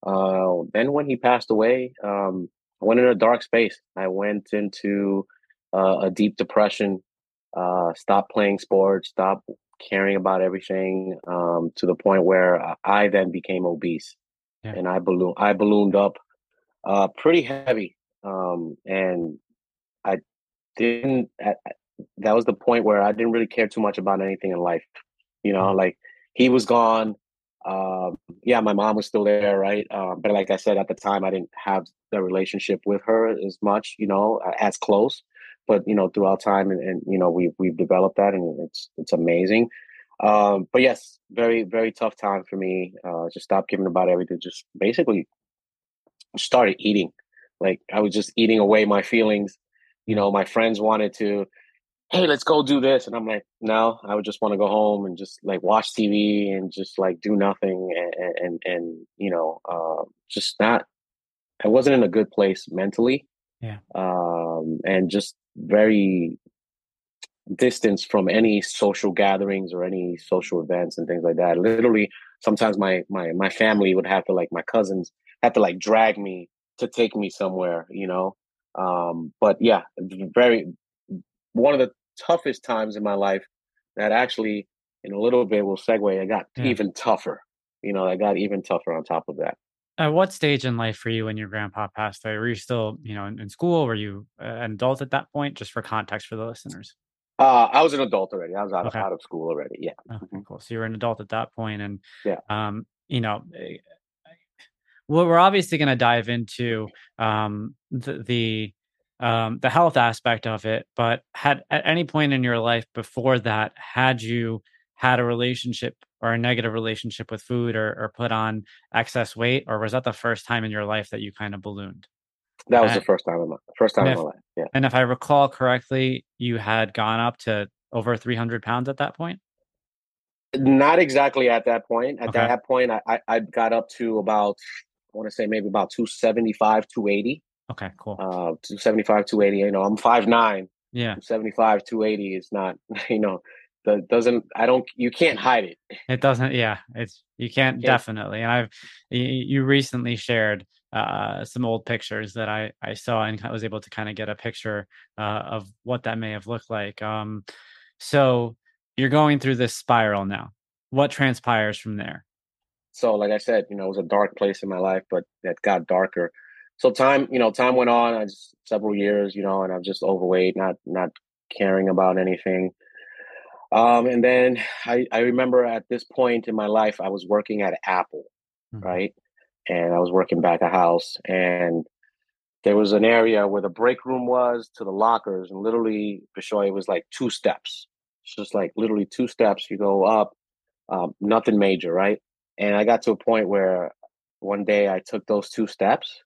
Uh, then when he passed away, um, I went in a dark space. I went into uh, a deep depression. Uh, stopped playing sports. Stopped caring about everything um, to the point where I then became obese, yeah. and I balloon I ballooned up uh, pretty heavy, um, and I didn't. At, that was the point where I didn't really care too much about anything in life. You know, mm. like he was gone. Um, yeah, my mom was still there, right? Um, but like I said at the time, I didn't have the relationship with her as much, you know, as close. But you know, throughout time, and, and you know, we've we've developed that, and it's it's amazing. Um, but yes, very very tough time for me. Uh, just stopped giving about everything. Just basically started eating. Like I was just eating away my feelings. You know, my friends wanted to hey, let's go do this. And I'm like, no, I would just want to go home and just like watch TV and just like do nothing and, and, and you know, uh, just not, I wasn't in a good place mentally. Yeah. Um, and just very distance from any social gatherings or any social events and things like that. Literally, sometimes my, my, my family would have to like, my cousins have to like drag me to take me somewhere, you know? Um, but yeah, very, one of the toughest times in my life that actually in a little bit will segue it got yeah. even tougher you know i got even tougher on top of that at what stage in life for you when your grandpa passed away were you still you know in, in school were you an adult at that point just for context for the listeners uh, I was an adult already. I was out, okay. of, out of school already. Yeah. Okay, mm-hmm. cool. So you were an adult at that point, and yeah, um, you know, eh, well, we're obviously going to dive into um, the, the um, the health aspect of it. But had at any point in your life before that, had you had a relationship or a negative relationship with food or, or put on excess weight, or was that the first time in your life that you kind of ballooned? That was and, the first time in my first time if, in my life. Yeah. And if I recall correctly, you had gone up to over 300 pounds at that point. Not exactly at that point. At okay. that point, I, I got up to about I want to say maybe about 275, 280. Okay, cool. Uh, 275, 280. You know, I'm five nine. Yeah. 75, 280 is not, [laughs] you know, that doesn't, I don't, you can't hide it. It doesn't, yeah. It's, you can't definitely. And I've, you recently shared uh, some old pictures that I, I saw and I was able to kind of get a picture uh, of what that may have looked like. Um, so you're going through this spiral now. What transpires from there? So, like I said, you know, it was a dark place in my life, but it got darker so time, you know, time went on. I just several years, you know, and I'm just overweight, not not caring about anything. Um, and then I, I remember at this point in my life, I was working at Apple, mm-hmm. right? And I was working back a house, and there was an area where the break room was to the lockers, and literally, Bishoy, it was like two steps. It's just like literally two steps. You go up, um, nothing major, right? And I got to a point where one day I took those two steps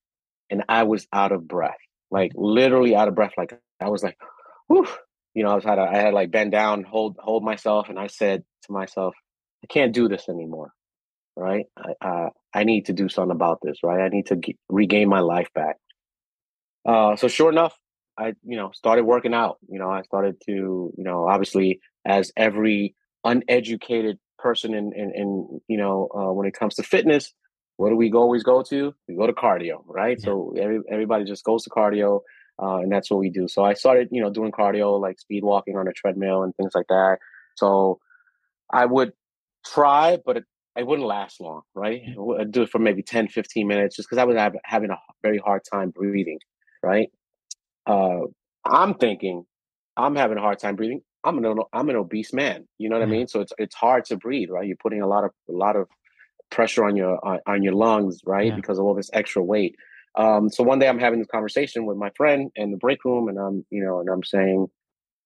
and I was out of breath, like literally out of breath. Like I was like, whew, you know, I was had a, I had like bend down, hold hold myself, and I said to myself, I can't do this anymore, right? I uh, I need to do something about this, right? I need to g- regain my life back. Uh, so sure enough, I you know started working out. You know, I started to you know obviously as every uneducated person in in, in you know uh, when it comes to fitness, what do we always go to? We go to cardio, right? Yeah. So every, everybody just goes to cardio, uh, and that's what we do. So I started, you know, doing cardio, like speed walking on a treadmill and things like that. So I would try, but it, it wouldn't last long, right? I'd do it for maybe 10, 15 minutes just because I was having a very hard time breathing, right? Uh, I'm thinking I'm having a hard time breathing. I'm an I'm an obese man. You know what I mean? So it's it's hard to breathe, right? You're putting a lot of a lot of pressure on your on, on your lungs, right? Yeah. Because of all this extra weight. Um, so one day I'm having this conversation with my friend in the break room, and I'm you know, and I'm saying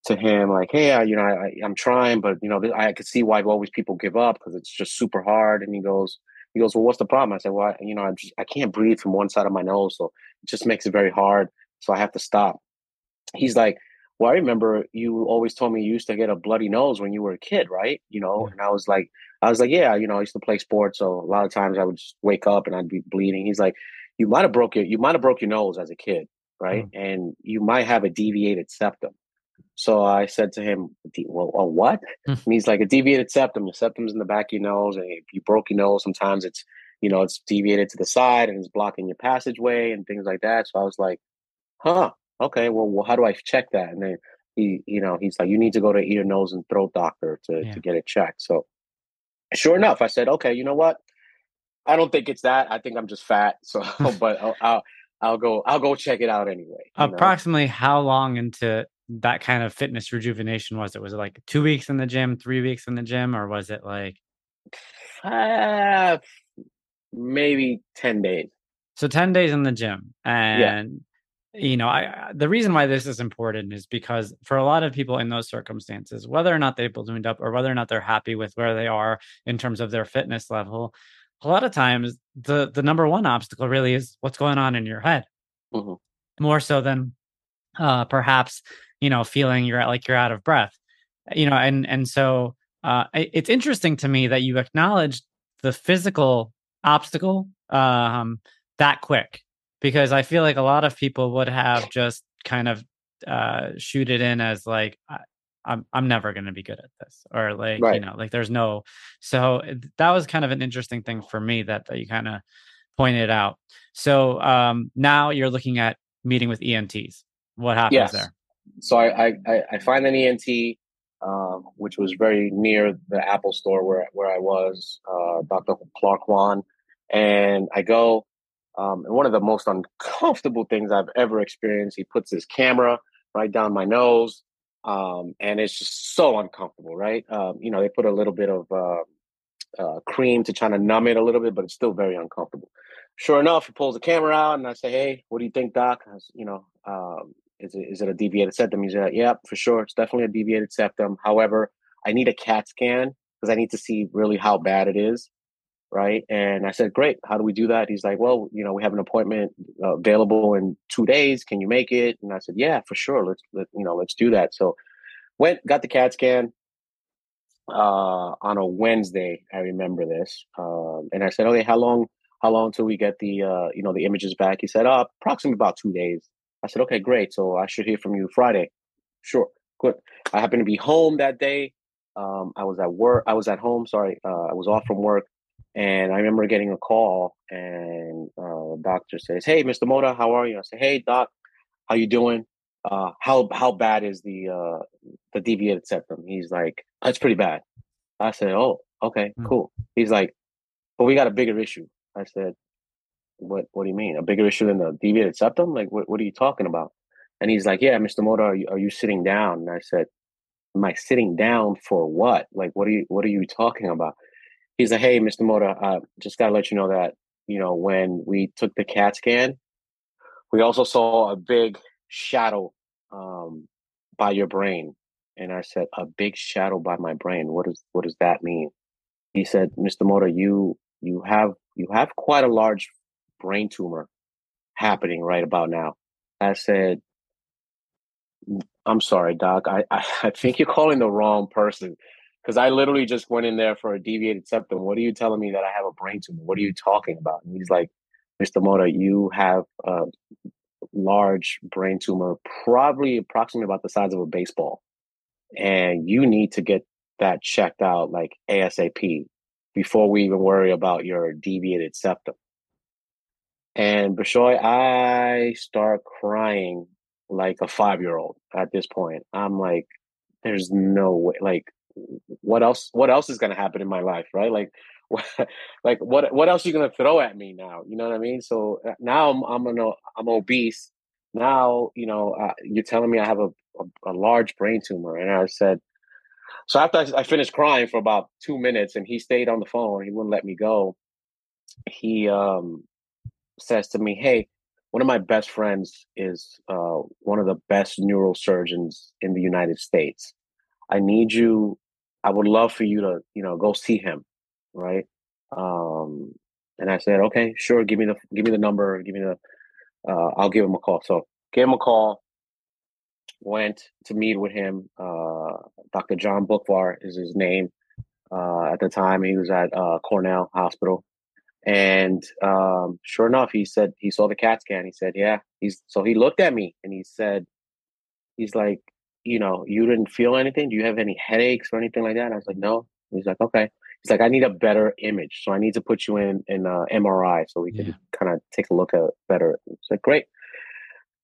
to him like, hey, I, you know, I, I'm trying, but you know, I could see why always people give up because it's just super hard. And he goes, he goes, well, what's the problem? I said, well, I, you know, I just I can't breathe from one side of my nose, so it just makes it very hard. So I have to stop. He's like, well, I remember you always told me you used to get a bloody nose when you were a kid, right? You know, and I was like, I was like, yeah, you know, I used to play sports, so a lot of times I would just wake up and I'd be bleeding. He's like, you might have broke your, you might have broke your nose as a kid, right? Mm. And you might have a deviated septum. So I said to him, well, a what? Hmm. and he's like, a deviated septum. Your septum's in the back of your nose, and if you broke your nose, sometimes it's, you know, it's deviated to the side and it's blocking your passageway and things like that. So I was like, huh, okay, well, well how do I check that? And then he, you know, he's like, you need to go to ear, nose, and throat doctor to, yeah. to get it checked. So sure enough, I said, okay, you know what? I don't think it's that. I think I'm just fat. [laughs] So, [laughs] but I'll, I'll, I'll go I'll go check it out anyway. Approximately know? how long into that kind of fitness rejuvenation was it? Was it like two weeks in the gym, three weeks in the gym, or was it like uh, maybe ten days? So ten days in the gym, and yeah. you know, I the reason why this is important is because for a lot of people in those circumstances, whether or not they've ballooned up or whether or not they're happy with where they are in terms of their fitness level, a lot of times the the number one obstacle really is what's going on in your head, mm-hmm. more so than uh, perhaps you know feeling you're like you're out of breath you know and and so uh, it's interesting to me that you acknowledged the physical obstacle um, that quick because I feel like a lot of people would have just kind of uh, shoot it in as like I'm I'm never going to be good at this or like right. you know like there's no so that was kind of an interesting thing for me that that you kind of pointed out. So um, now you're looking at meeting with ENTs. What happens yes. there? so I, I, I find an ENT, um, which was very near the Apple store where, where I was, uh, Dr. Clark Wan. And I go, um, and one of the most uncomfortable things I've ever experienced, he puts his camera right down my nose. Um, and it's just so uncomfortable, right? Um, you know, they put a little bit of uh, uh, cream to try to numb it a little bit, but it's still very uncomfortable. Sure enough, he pulls the camera out, and I say, "Hey, what do you think, Doc?" Was, you know, um, is it, is it a deviated septum? He's like, yeah, for sure. It's definitely a deviated septum. However, I need a CAT scan because I need to see really how bad it is. Right. And I said, great. How do we do that? He's like, well, you know, we have an appointment uh, available in two days. Can you make it? And I said, yeah, for sure. Let's, let, you know, let's do that. So went, got the CAT scan uh, on a Wednesday. I remember this. Um, and I said, okay, how long, how long till we get the, uh, you know, the images back? He said, uh, approximately about two days. I said, okay, great. So I should hear from you Friday. Sure. Good. I happened to be home that day. Um, I was at work. I was at home. Sorry. Uh, I was off from work. And I remember getting a call and uh, doctor says, hey, Mr. Mota, how are you? I said, hey, doc, how you doing? Uh, how how bad is the uh, the deviated septum? He's like, that's pretty bad. I said, oh, okay, mm. cool. He's like, but we got a bigger issue. I said, what What do you mean? A bigger issue than the deviated septum? Like, what What are you talking about? And he's like, Yeah, Mr. Mota, are you, are you sitting down? And I said, Am I sitting down for what? Like, what are you What are you talking about? He's like, Hey, Mr. Mota, uh, just gotta let you know that you know when we took the CAT scan, we also saw a big shadow um, by your brain. And I said, A big shadow by my brain. What does What does that mean? He said, Mr. Mota, you you have you have quite a large brain tumor happening right about now. I said, I'm sorry, Doc. I, I, [laughs] I think you're calling the wrong person because I literally just went in there for a deviated septum. What are you telling me that I have a brain tumor? What are you talking about? And he's like, Mr. Mota, you have a large brain tumor, probably approximately about the size of a baseball. And you need to get that checked out like ASAP before we even worry about your deviated septum. And Bishoy, I start crying like a five year old at this point. I'm like, there's no way. Like, what else? What else is going to happen in my life, right? Like, what, [laughs] like what? What else are you going to throw at me now? You know what I mean? So uh, now I'm I'm an, I'm obese. Now you know uh, you're telling me I have a, a, a large brain tumor, and I said. So after I, I finished crying for about two minutes, and he stayed on the phone, he wouldn't let me go. He um says to me, "Hey, one of my best friends is uh, one of the best neurosurgeons in the United States. I need you. I would love for you to, you know, go see him, right? Um, and I said, okay, sure. Give me the give me the number. Give me the. Uh, I'll give him a call. So gave him a call. Went to meet with him. Uh, Dr. John Boockvar is his name. Uh, at the time, he was at uh, Cornell Hospital and um, sure enough, he said he saw the CAT scan. He said, "Yeah." He's so he looked at me and he said, "He's like, you know, you didn't feel anything. Do you have any headaches or anything like that?" And I was like, "No." He's like, "Okay." He's like, "I need a better image, so I need to put you in an uh, MRI so we can yeah. kind of take a look at it better." It's like, "Great."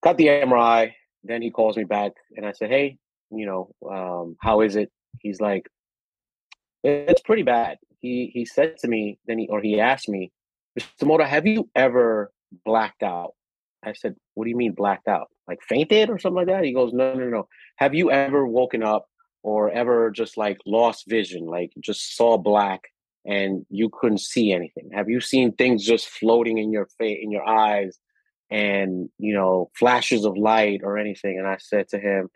Got the MRI. Then he calls me back and I said, "Hey, you know, um, how is it?" He's like, "It's pretty bad." he he said to me then he or he asked me, Mr. Mota, have you ever blacked out? I said, What do you mean blacked out? Like fainted or something like that? He goes, No, no, no. Have you ever woken up or ever just like lost vision, like just saw black and you couldn't see anything? Have you seen things just floating in your face in your eyes and you know flashes of light or anything? And I said to him,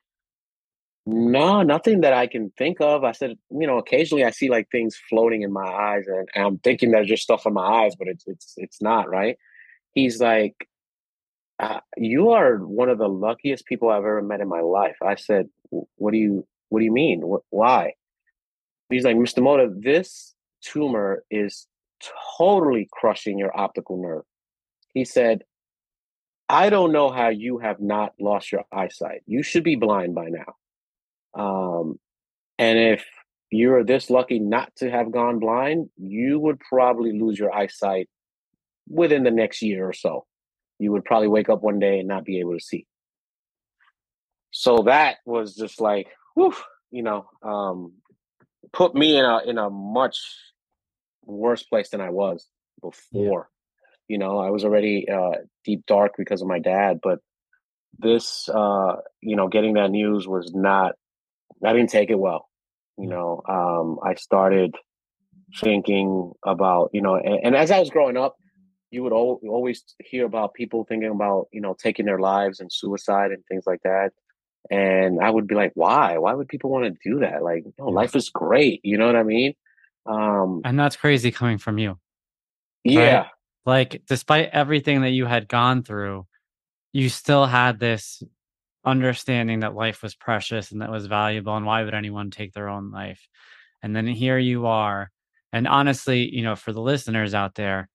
no, nothing that I can think of. I said, you know, occasionally I see like things floating in my eyes, and, and I'm thinking there's just stuff in my eyes, but it's it's it's not right. He's like, uh, you are one of the luckiest people I've ever met in my life. I said, what do you what do you mean? Wh- why? He's like, Mr. Mota, this tumor is totally crushing your optical nerve. He said, I don't know how you have not lost your eyesight. You should be blind by now. Um, and if you're this lucky not to have gone blind, you would probably lose your eyesight within the next year or so. You would probably wake up one day and not be able to see. So that was just like, whew, you know, um, put me in a in a much worse place than I was before. Yeah. You know, I was already uh, deep dark because of my dad, but this, uh, you know, getting that news was not I didn't take it well. You know, um, I started thinking about, you know, and, and, as I was growing up, you would al- always hear about people thinking about, you know, taking their lives and suicide and things like that. And I would be like, why? Why would people want to do that? Like, no, life is great. You know what I mean? Um, and that's crazy coming from you. Yeah. Right? Like, despite everything that you had gone through, you still had this understanding that life was precious and that was valuable and why would anyone take their own life and then here you are and honestly you know for the listeners out there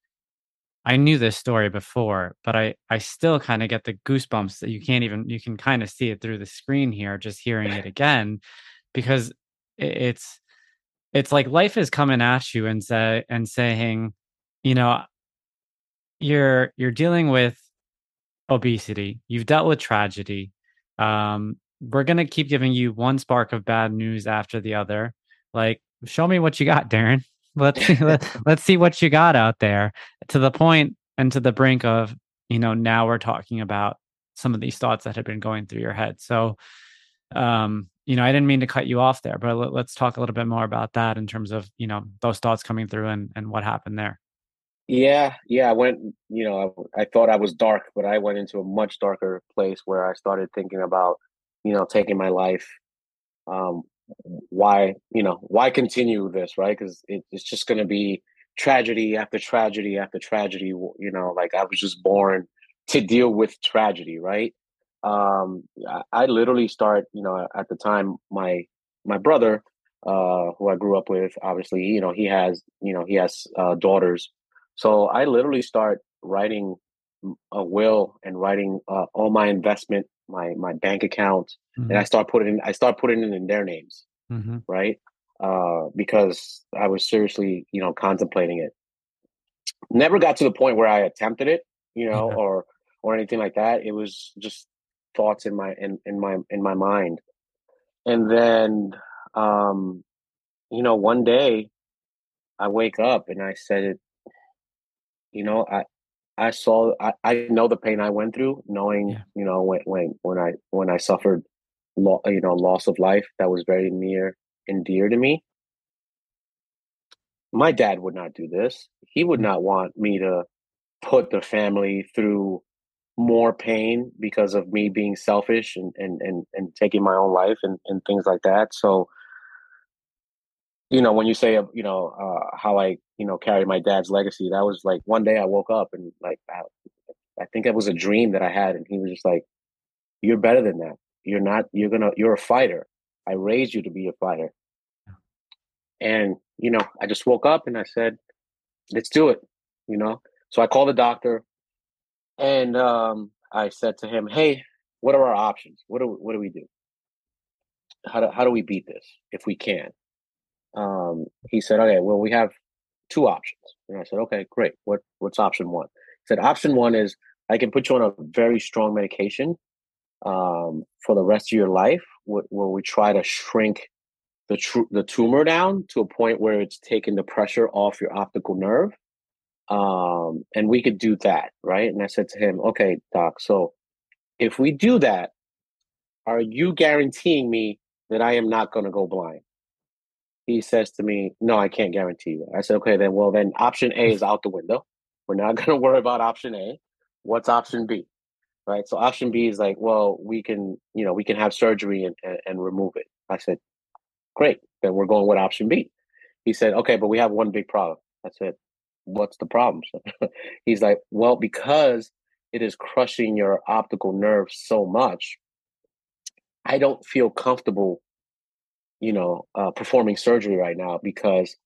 i knew this story before but i i still kind of get the goosebumps that you can't even you can kind of see it through the screen here just hearing it again because it's it's like life is coming at you and say and saying you know you're you're dealing with obesity you've dealt with tragedy um, we're going to keep giving you one spark of bad news after the other. Like, show me what you got, Darren. Let's see, [laughs] let, let's see what you got out there to the point and to the brink of, you know, now we're talking about some of these thoughts that have been going through your head. So, um, you know, I didn't mean to cut you off there, but let, let's talk a little bit more about that in terms of, you know, those thoughts coming through and, and what happened there. Yeah, yeah. I went, you know, I, I, thought I was dark, but I went into a much darker place where I started thinking about, you know, taking my life. Um, why, you know, why continue this, right? Because it, it's just going to be tragedy after tragedy after tragedy. You know, like I was just born to deal with tragedy, right? um, I, I, literally start, you know, at the time, my my brother, uh, who I grew up with, obviously, you know, he has, you know, he has uh, daughters, so I literally start writing a will and writing uh, all my investment, my my bank account, mm-hmm. and I start putting in, I start putting it in their names, mm-hmm. right? Uh, because I was seriously, you know, contemplating it. Never got to the point where I attempted it, you know, yeah. or or anything like that. It was just thoughts in my in, in my in my mind. And then um, you know, one day I wake up and I said it, you know, I I saw I, I know the pain I went through, knowing, yeah. you know, when when when I when I suffered lo- you know, loss of life that was very near and dear to me. My dad would not do this. He would mm. not want me to put the family through more pain because of me being selfish and and and, and taking my own life and, and things like that. So you know when you say you know uh, how I you know carry my dad's legacy, that was like one day I woke up and like I, I think it was a dream that I had, and he was just like, "You're better than that. You're not. You're gonna. You're a fighter. I raised you to be a fighter." And you know, I just woke up and I said, "Let's do it." You know, so I called the doctor. And um, I said to him, "Hey, what are our options? What do what do we do? How do how do we beat this if we can?" Um, he said, "Okay, well, we have two options." And I said, "Okay, great. What what's option one?" He said, "Option one is I can put you on a very strong medication um, for the rest of your life, where, we try to shrink the tr- the tumor down to a point where it's taking the pressure off your optical nerve." Um, and we could do that, right? And I said to him, okay, doc, so if we do that, are you guaranteeing me that I am not going to go blind? He says to me, no, I can't guarantee you. I said, okay, then, well, then option A is out the window. We're not [laughs] going to worry about option A. What's option B? Right. So option B is like, well, we can, you know, we can have surgery and, and, and remove it. I said, great. Then we're going with option B. He said, okay, but we have one big problem. I said, what's the problem? [laughs] He's like, well, because it is crushing your optical nerve so much, I don't feel comfortable, you know, uh, performing surgery right now because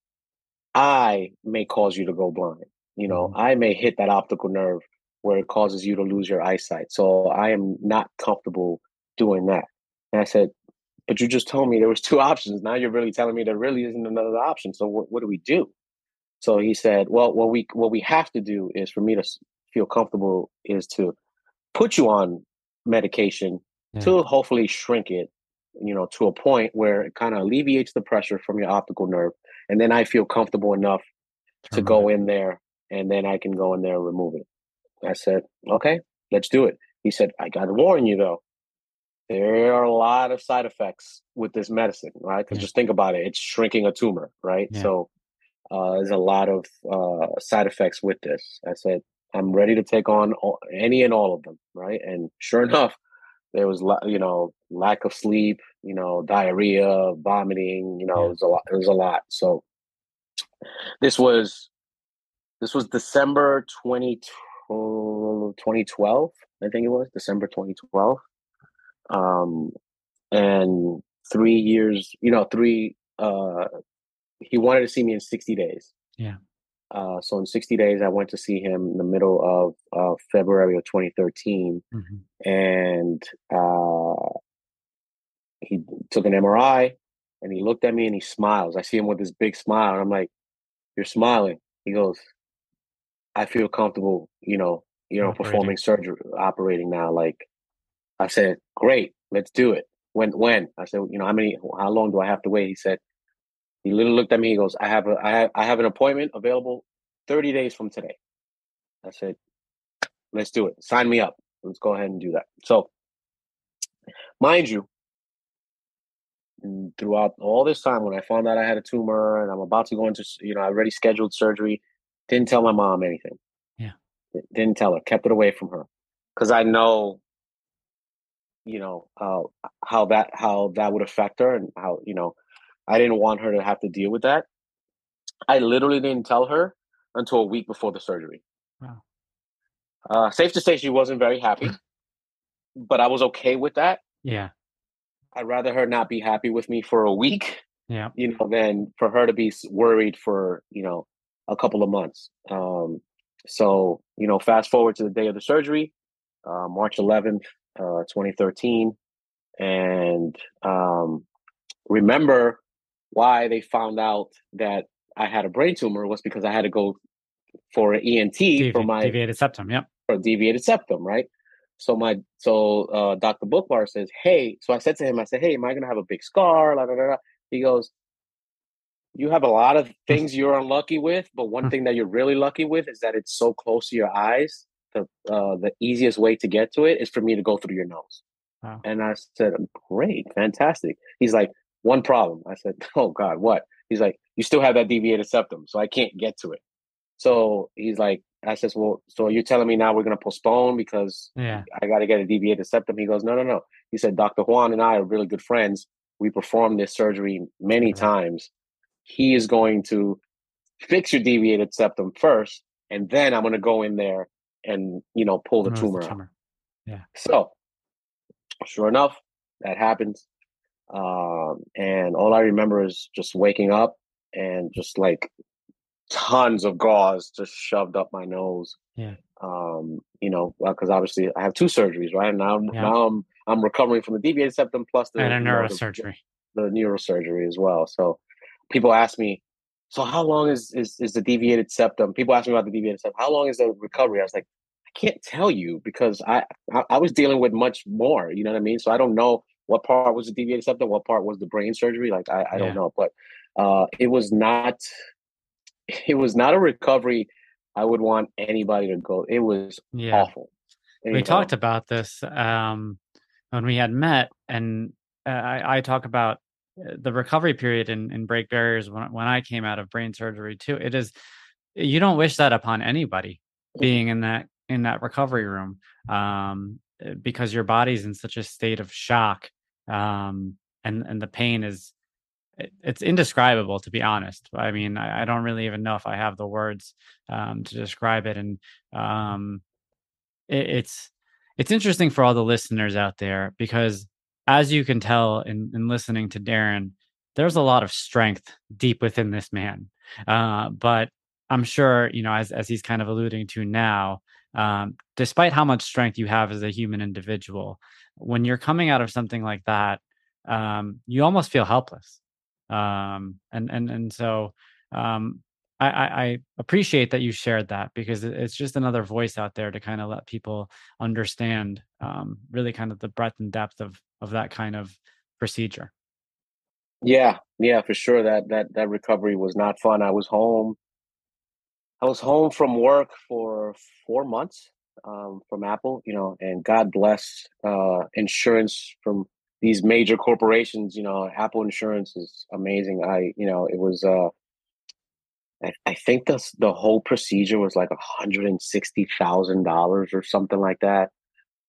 I may cause you to go blind. You know, mm-hmm. I may hit that optical nerve where it causes you to lose your eyesight. So I am not comfortable doing that. And I said, but you just told me there was two [laughs] options. Now you're really telling me there really isn't another option. So what, what do we do? So he said, "Well, what we what we have to do is for me to feel comfortable is to put you on medication yeah. to hopefully shrink it, you know, to a point where it kind of alleviates the pressure from your optical nerve, and then I feel comfortable enough to go in there, and then I can go in there and remove it." I said, "Okay, let's do it." He said, "I got to warn you though." There are a lot of side effects with this medicine, right? Because yeah. just think about it, it's shrinking a tumor, right? Yeah. So uh, there's a lot of uh, side effects with this. I said, I'm ready to take on all, any and all of them, right? And sure enough, there was, you know, lack of sleep, you know, diarrhea, vomiting, you know, yeah. it was a lot. It was a lot. So this was, this was December 20, 2012, I think it was December 2012. Um, and three years, you know, three, uh, he wanted to see me in 60 days. Yeah. Uh, so in 60 days, I went to see him in the middle of uh, February of 2013, mm-hmm. and uh, he took an MRI, and he looked at me and he smiles. I see him with this big smile, and I'm like, "You're smiling." He goes, "I feel comfortable, you know, you know, operating. performing surgery, operating now." Like, I said, "Great, let's do it." When? When? I said, "You know, how many? How long do I have to wait?" He said, he literally looked at me. He goes, "I have a, I have, I have an appointment available 30 days from today." I said, "Let's do it. Sign me up. Let's go ahead and do that." So, mind you, throughout all this time, when I found out I had a tumor and I'm about to go into, you know, I already scheduled surgery, didn't tell my mom anything. Yeah, didn't tell her. Kept it away from her because I know you know uh, how that how that would affect her and how you know I didn't want her to have to deal with that. I literally didn't tell her until a week before the surgery. Wow. Uh, safe to say, she wasn't very happy. but I was okay with that. Yeah. I'd rather her not be happy with me for a week, Yeah. you know, than for her to be worried for, you know, a couple of months. Um, so, you know, fast forward to the day of the surgery, uh, March 11th, uh, 2013. And um, remember why they found out that I had a brain tumor was because I had to go for an ENT for my deviated septum. Yep. for deviated septum, right? So my so uh, Dr. Boockvar says, "Hey," so I said to him, "I said, hey, am I gonna have a big scar?" La, da, da, da. He goes, "You have a lot of things you're unlucky with, but one thing that you're really lucky with is that it's so close to your eyes. The uh, the easiest way to get to it is for me to go through your nose." Wow. And I said, "Great, fantastic." He's like, "One problem." I said, [laughs] "Oh God, what?" He's like, "You still have that deviated septum, so I can't get to it." So he's like, I says, well, so you're telling me now we're going to postpone because Yeah. I got to get a deviated septum? He goes, no, no, no. He said, Dr. Juan and I are really good friends. We performed this surgery many Right. times. He is going to fix your deviated septum first, and then I'm going to go in there and, you know, pull the Remove tumor out. tumor. So, sure enough, that happens. Um, and all I remember is just waking up and just like tons of gauze just shoved up my nose. Yeah. Um, you know, because obviously I have two surgeries, right? Now, Yeah. now I'm I'm recovering from the deviated septum plus the And a know, the- neurosurgery. the neurosurgery as well. So people ask me, so how long is, is is the deviated septum? People ask me about the deviated septum. How long is the recovery? I was like, I can't tell you because I, I I was dealing with much more. You know what I mean? So I don't know what part was the deviated septum, what part was the brain surgery. Like I, I Yeah. don't know, but uh, it was not it was not a recovery I would want anybody to go. It was Yeah. awful. We talked about this um, when we had met, and uh, I, I talk about uh, the recovery period and, and break barriers when, when I came out of brain surgery too. It is you don't wish that upon anybody being in that in that recovery room um, because your body's in such a state of shock um, and and the pain is it- it's indescribable to be honest. I mean I, I don't really even know if i have the words um, to describe it and um, it, it's it's interesting for all the listeners out there because as you can tell in, in listening to darren there's a lot of strength deep within this man. Uh, but i'm sure you know as, as he's kind of alluding to now um, despite how much strength you have as a human individual when you're coming out of something like that um, you almost feel helpless um, and and and so um, I, I, appreciate that you shared that because it's just another voice out there to kind of let people understand um, really kind of the breadth and depth of of that kind of procedure. Yeah, yeah, for sure. That that that recovery was not fun. I was home. I was home from work for four months um, from Apple, you know, and God bless uh, insurance from these major corporations. You know, Apple Insurance is amazing. I, you know, it was. Uh, I, I think the the whole procedure was like hundred and sixty thousand dollars or something like that,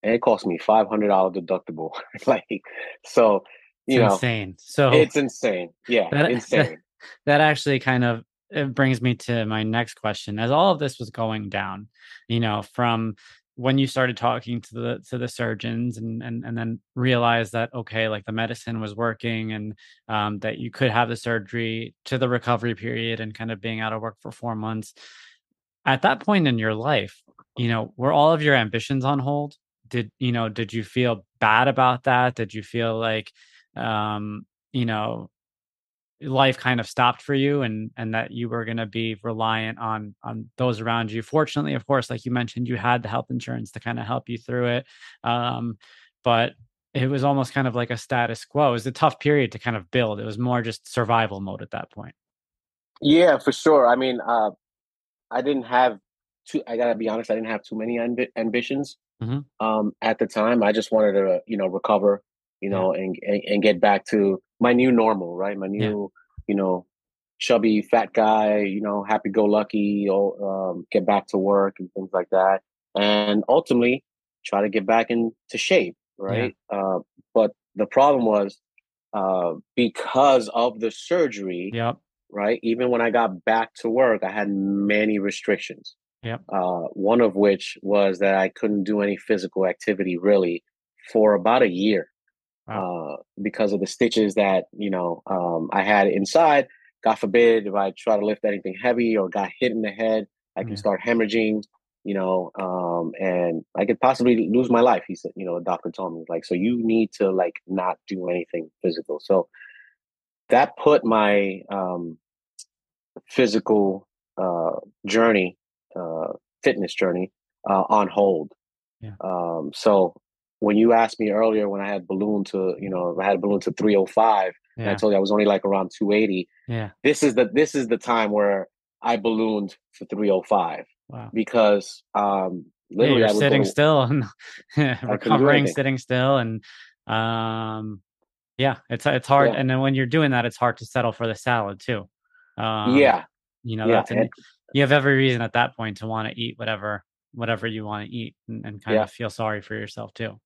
and it cost me five hundred dollar deductible. [laughs] like, so It's you know, insane. So it's insane. Yeah, That- insane. [laughs] that actually kind of it brings me to my next question. As all of this was going down, you know, from when you started talking to the to the surgeons and and and then realized that okay, like the medicine was working and um, that you could have the surgery to the recovery period and kind of being out of work for four months. At that point in your life, you know, were all of your ambitions on hold? Did you know? Did you feel bad about that? Did you feel like, um, you know, life kind of stopped for you and and that you were going to be reliant on on those around you fortunately of course like you mentioned you had the health insurance to kind of help you through it um but it was almost kind of like a status quo it was a tough period to kind of build it was more just survival mode at that point Yeah, for sure. I mean, uh, I didn't have too. I gotta be honest. I didn't have too many ambi- ambitions Mhm. um, at the time. I just wanted to, you know, recover, you know, and, and and get back to my new normal, right? My new, you know, chubby fat guy, you know, happy go lucky, um, get back to work and things like that, and ultimately try to get back into shape, right? Uh, but the problem was uh, because of the surgery yep right? Even when I got back to work, I had many restrictions. Yep. Uh, one of which was that I couldn't do any physical activity really for about a year wow. uh, because of the stitches that you know um, I had inside. God forbid if I try to lift anything heavy or got hit in the head, I can yeah. start hemorrhaging. You know, um, and I could possibly lose my life. He said, you know, a doctor told me like, so you need to like not do anything physical. So that put my um, physical uh, journey, uh, fitness journey, uh, on hold. Yeah. Um, so when you asked me earlier when I had balloon to, you know, I had balloon to 305 yeah. and I told you I was only like around 280. Yeah. This is the this is the time where I ballooned for 305. Wow. Because um literally yeah, you're sitting still and [laughs] recovering sitting still and um yeah, it's it's hard yeah. and then when you're doing that it's hard to settle for the salad too. Um, yeah. You know, that's an, you have every reason at that point to want to eat whatever whatever you want to eat and, and kind yeah. of feel sorry for yourself too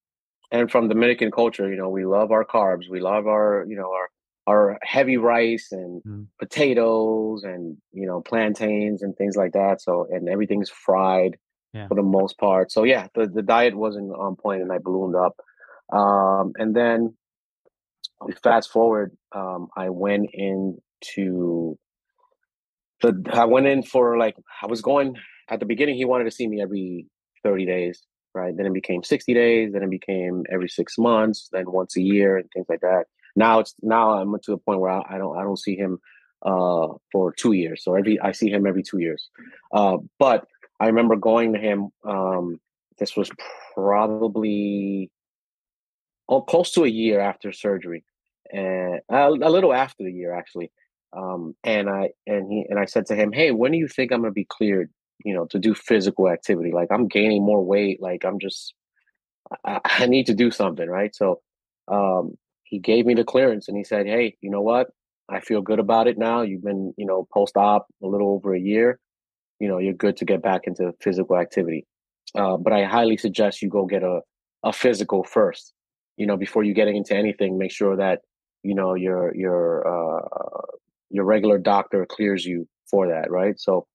and from Dominican culture, you know, we love our carbs. We love our, you know, our our heavy rice and mm. potatoes and you know plantains and things like that. So and everything's fried yeah. for the most part. So yeah, the, the diet wasn't on point and I ballooned up. Um, and then fast forward, um, I went into the I went in for like I was going at the beginning. He wanted to see me every thirty days right? Then it became 60 days, then it became every six months, then once a year and things like that. Now it's now I'm to the point where I, I don't I don't see him uh, for two years. So every I see him every two years. Uh, but I remember going to him. Um, this was probably oh, close to a year after surgery, and a, a little after the year actually. Um, and I and he and I said to him, "Hey, when do you think I'm going to be cleared you know, to do physical activity. Like I'm gaining more weight. Like I'm just, I, [laughs] I need to do something, right? So um, he gave me the clearance and he said, Hey, you know what? I feel good about it now. You've been, you know, post op a little over a year. You know, you're good to get back into physical activity. Uh, but I highly suggest you go get a, a physical first. You know, before you getting into anything, make sure that you know your your uh, your regular doctor clears you for that, right? So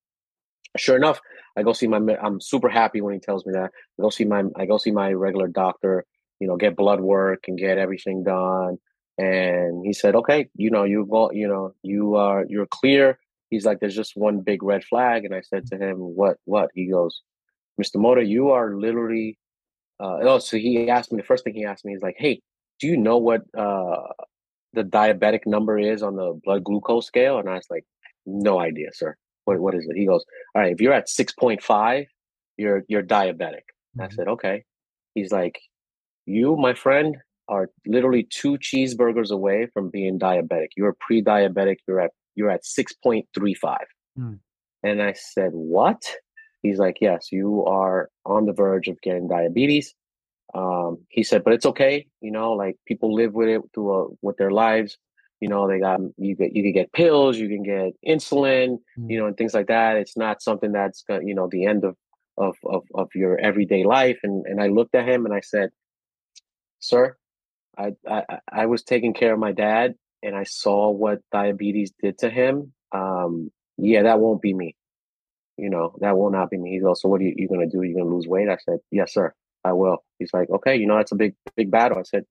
sure enough, I go see my. I'm super happy when he tells me that. I go see my. I go see my regular doctor. You know, get blood work and get everything done. And he said, "Okay, you know, you go. You know, you are you're clear." He's like, "There's just one big red flag." And I said to him, "What? What?" He goes, "Mr. Mota, you are literally." Uh, oh, so he asked me. The first thing he asked me is like, "Hey, do you know what uh, the diabetic number is on the blood glucose scale?" And I was like, "No idea, sir." What, what is it? He goes, all right, if you're at 6.5, you're, you're diabetic. Mm-hmm. I said, okay. He's like, you, my friend, are literally two cheeseburgers away from being diabetic. You're pre-diabetic. You're at, you're at 6.35. Mm. And I said, what? He's like, yes, you are on the verge of getting diabetes. Um, he said, but it's okay. You know, like people live with it through a, with their lives you know they got you get you can get pills you can get insulin mm. you know and things like that. It's not something that's gonna, you know the end of of of, of your everyday life and and i looked at him and i said sir I, I i was taking care of my dad and i saw what diabetes did to him. Um yeah that won't be me. You know that will not be me. He goes so what are you, you gonna do? You gonna lose weight? I said yes sir i will. He's like okay you know that's a big big battle. I said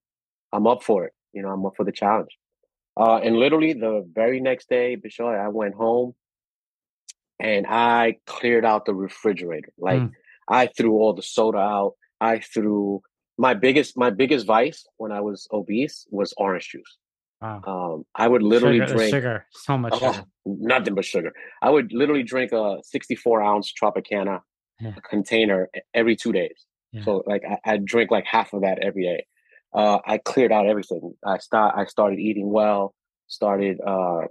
i'm up for it. You know i'm up for the challenge uh, and literally the very next day, Bishoy, I went home and I cleared out the refrigerator. Like mm. I threw all the soda out. I threw my biggest my biggest vice when I was obese was orange juice. Wow. Um, I would literally sugar, drink sugar, so much oh, sugar. nothing but sugar. I would literally drink a 64 ounce Tropicana yeah. container every two days. Yeah. So like I, I drink like half of that every day uh, I cleared out everything. I start I started eating well, started uh,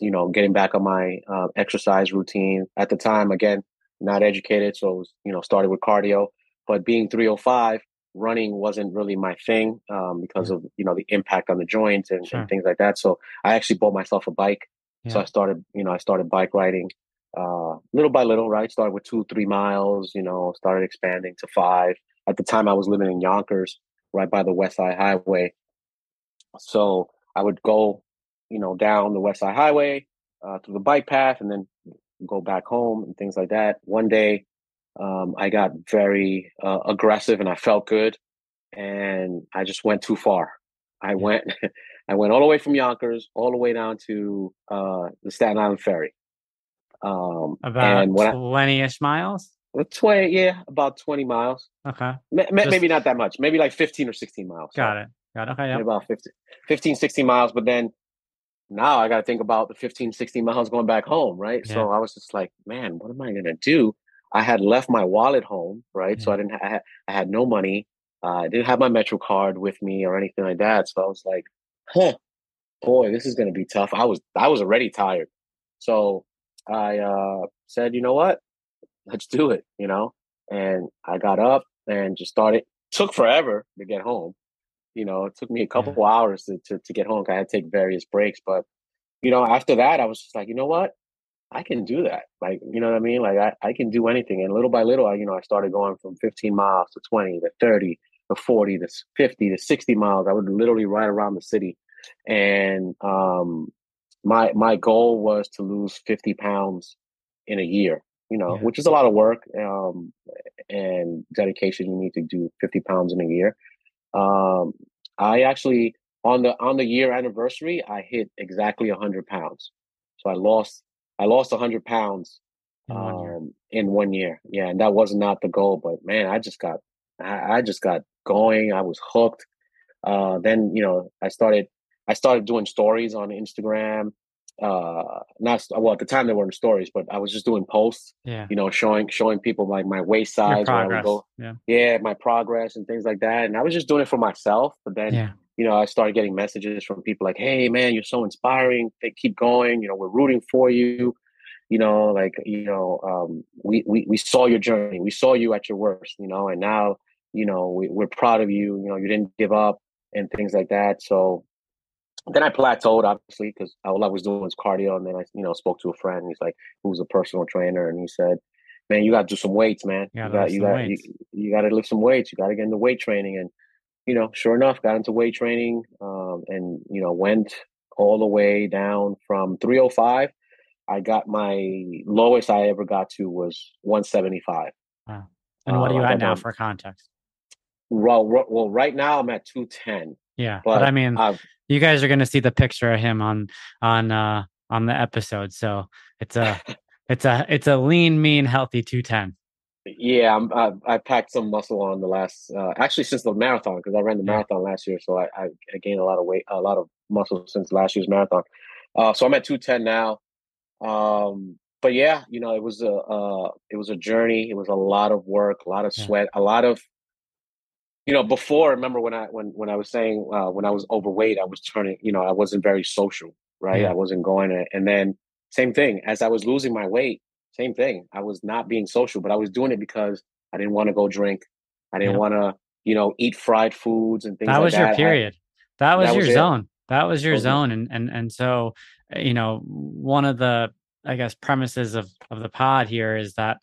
you know getting back on my uh, exercise routine. At the time, again, not educated, so it was you know started with cardio. But being 305, running wasn't really my thing um, because yeah. of you know the impact on the joints and, sure. and, things like that. So I actually bought myself a bike. Yeah. So I started you know I started bike riding. Uh, little by little, right? Started with two, three miles, you know, started expanding to five. At the time, I was living in Yonkers, right by the West Side Highway. So I would go, you know, down the West Side Highway uh, through the bike path and then go back home and things like that. One day, um, I got very uh, aggressive and I felt good. and I just went too far. I went, [laughs] I went all the way from Yonkers all the way down to uh, the Staten Island Ferry. Um, about twenty-ish miles. Twenty, yeah, about twenty miles. Okay, just, maybe not that much. Maybe like fifteen or sixteen miles. Got so. it. Got it. Okay, yep. about 15, 15, 16 miles. But then now I got to think about the 15, 16 miles going back home, right? Yeah. So I was just like, man, what am I going to do? I had left my wallet home, right? Yeah. So I didn't. I had, I had no money. Uh, I didn't have my Metro card with me or anything like that. So I was like, huh, boy, this is going to be tough. I was I was already tired. So I uh, said, you know what? Let's do it, you know? And I got up and just started. Took forever to get home. You know, it took me a couple yeah. hours to, to, to get home. I had to take various breaks. But, you know, after that, I was just like, you know what? I can do that. Like, you know what I mean? Like, I, I can do anything. And little by little, I, you know, I started going from 15 miles to 20 to 30 to 40 to 50 to 60 miles. I would literally ride around the city. And um, my my goal was to lose 50 pounds in a year you know yeah. which is a lot of work um, and dedication you need to do 50 pounds in a year um, i actually on the on the year anniversary i hit exactly 100 pounds so i lost i lost 100 pounds in one, um, in one year yeah and that was not the goal but man i just got I, I just got going i was hooked uh, then you know i started I started doing stories on Instagram. Uh, not well at the time they weren't stories, but I was just doing posts. Yeah. You know, showing showing people like my waist size, progress. Go, yeah. yeah, my progress and things like that. And I was just doing it for myself. But then, yeah. you know, I started getting messages from people like, "Hey, man, you're so inspiring. They keep going. You know, we're rooting for you." You know, like you know, um, we we we saw your journey. We saw you at your worst. You know, and now you know we, we're proud of you. You know, you didn't give up and things like that. So then I plateaued, obviously, because all I was doing was cardio. And then I, you know, spoke to a friend. He's like, who's a personal trainer, and he said, "Man, you got to do some weights, man. You got, you got, you, you got to lift some weights. You got to get into weight training." And you know, sure enough, got into weight training, um, and you know, went all the way down from 305. I got my lowest I ever got to was 175. Wow. And what are you uh, at now, for context? Well, well, right now I'm at 210. Yeah, but, but I mean, I've, you guys are going to see the picture of him on on uh on the episode. So it's a [laughs] it's a it's a lean, mean, healthy two ten. Yeah, I'm, I, I packed some muscle on the last uh, actually since the marathon because I ran the marathon last year, so I, I, gained a lot of weight, a lot of muscle since last year's marathon. Uh, so I'm at two ten now. Um, but yeah, you know, it was a uh, it was a journey. It was a lot of work, a lot of sweat, yeah. a lot of you know, before remember when I when when I was saying uh, when I was overweight, I was turning, you know, I wasn't very social, right? Yeah. I wasn't going to, and then same thing as I was losing my weight, same thing. I was not being social, but I was doing it because I didn't want to go drink. I didn't yeah. want to, you know, eat fried foods and things. That like was that. your period. I, that was that your was zone. It. That was your zone, and and and so eh, you know, one of the I guess premises of of the pod here is that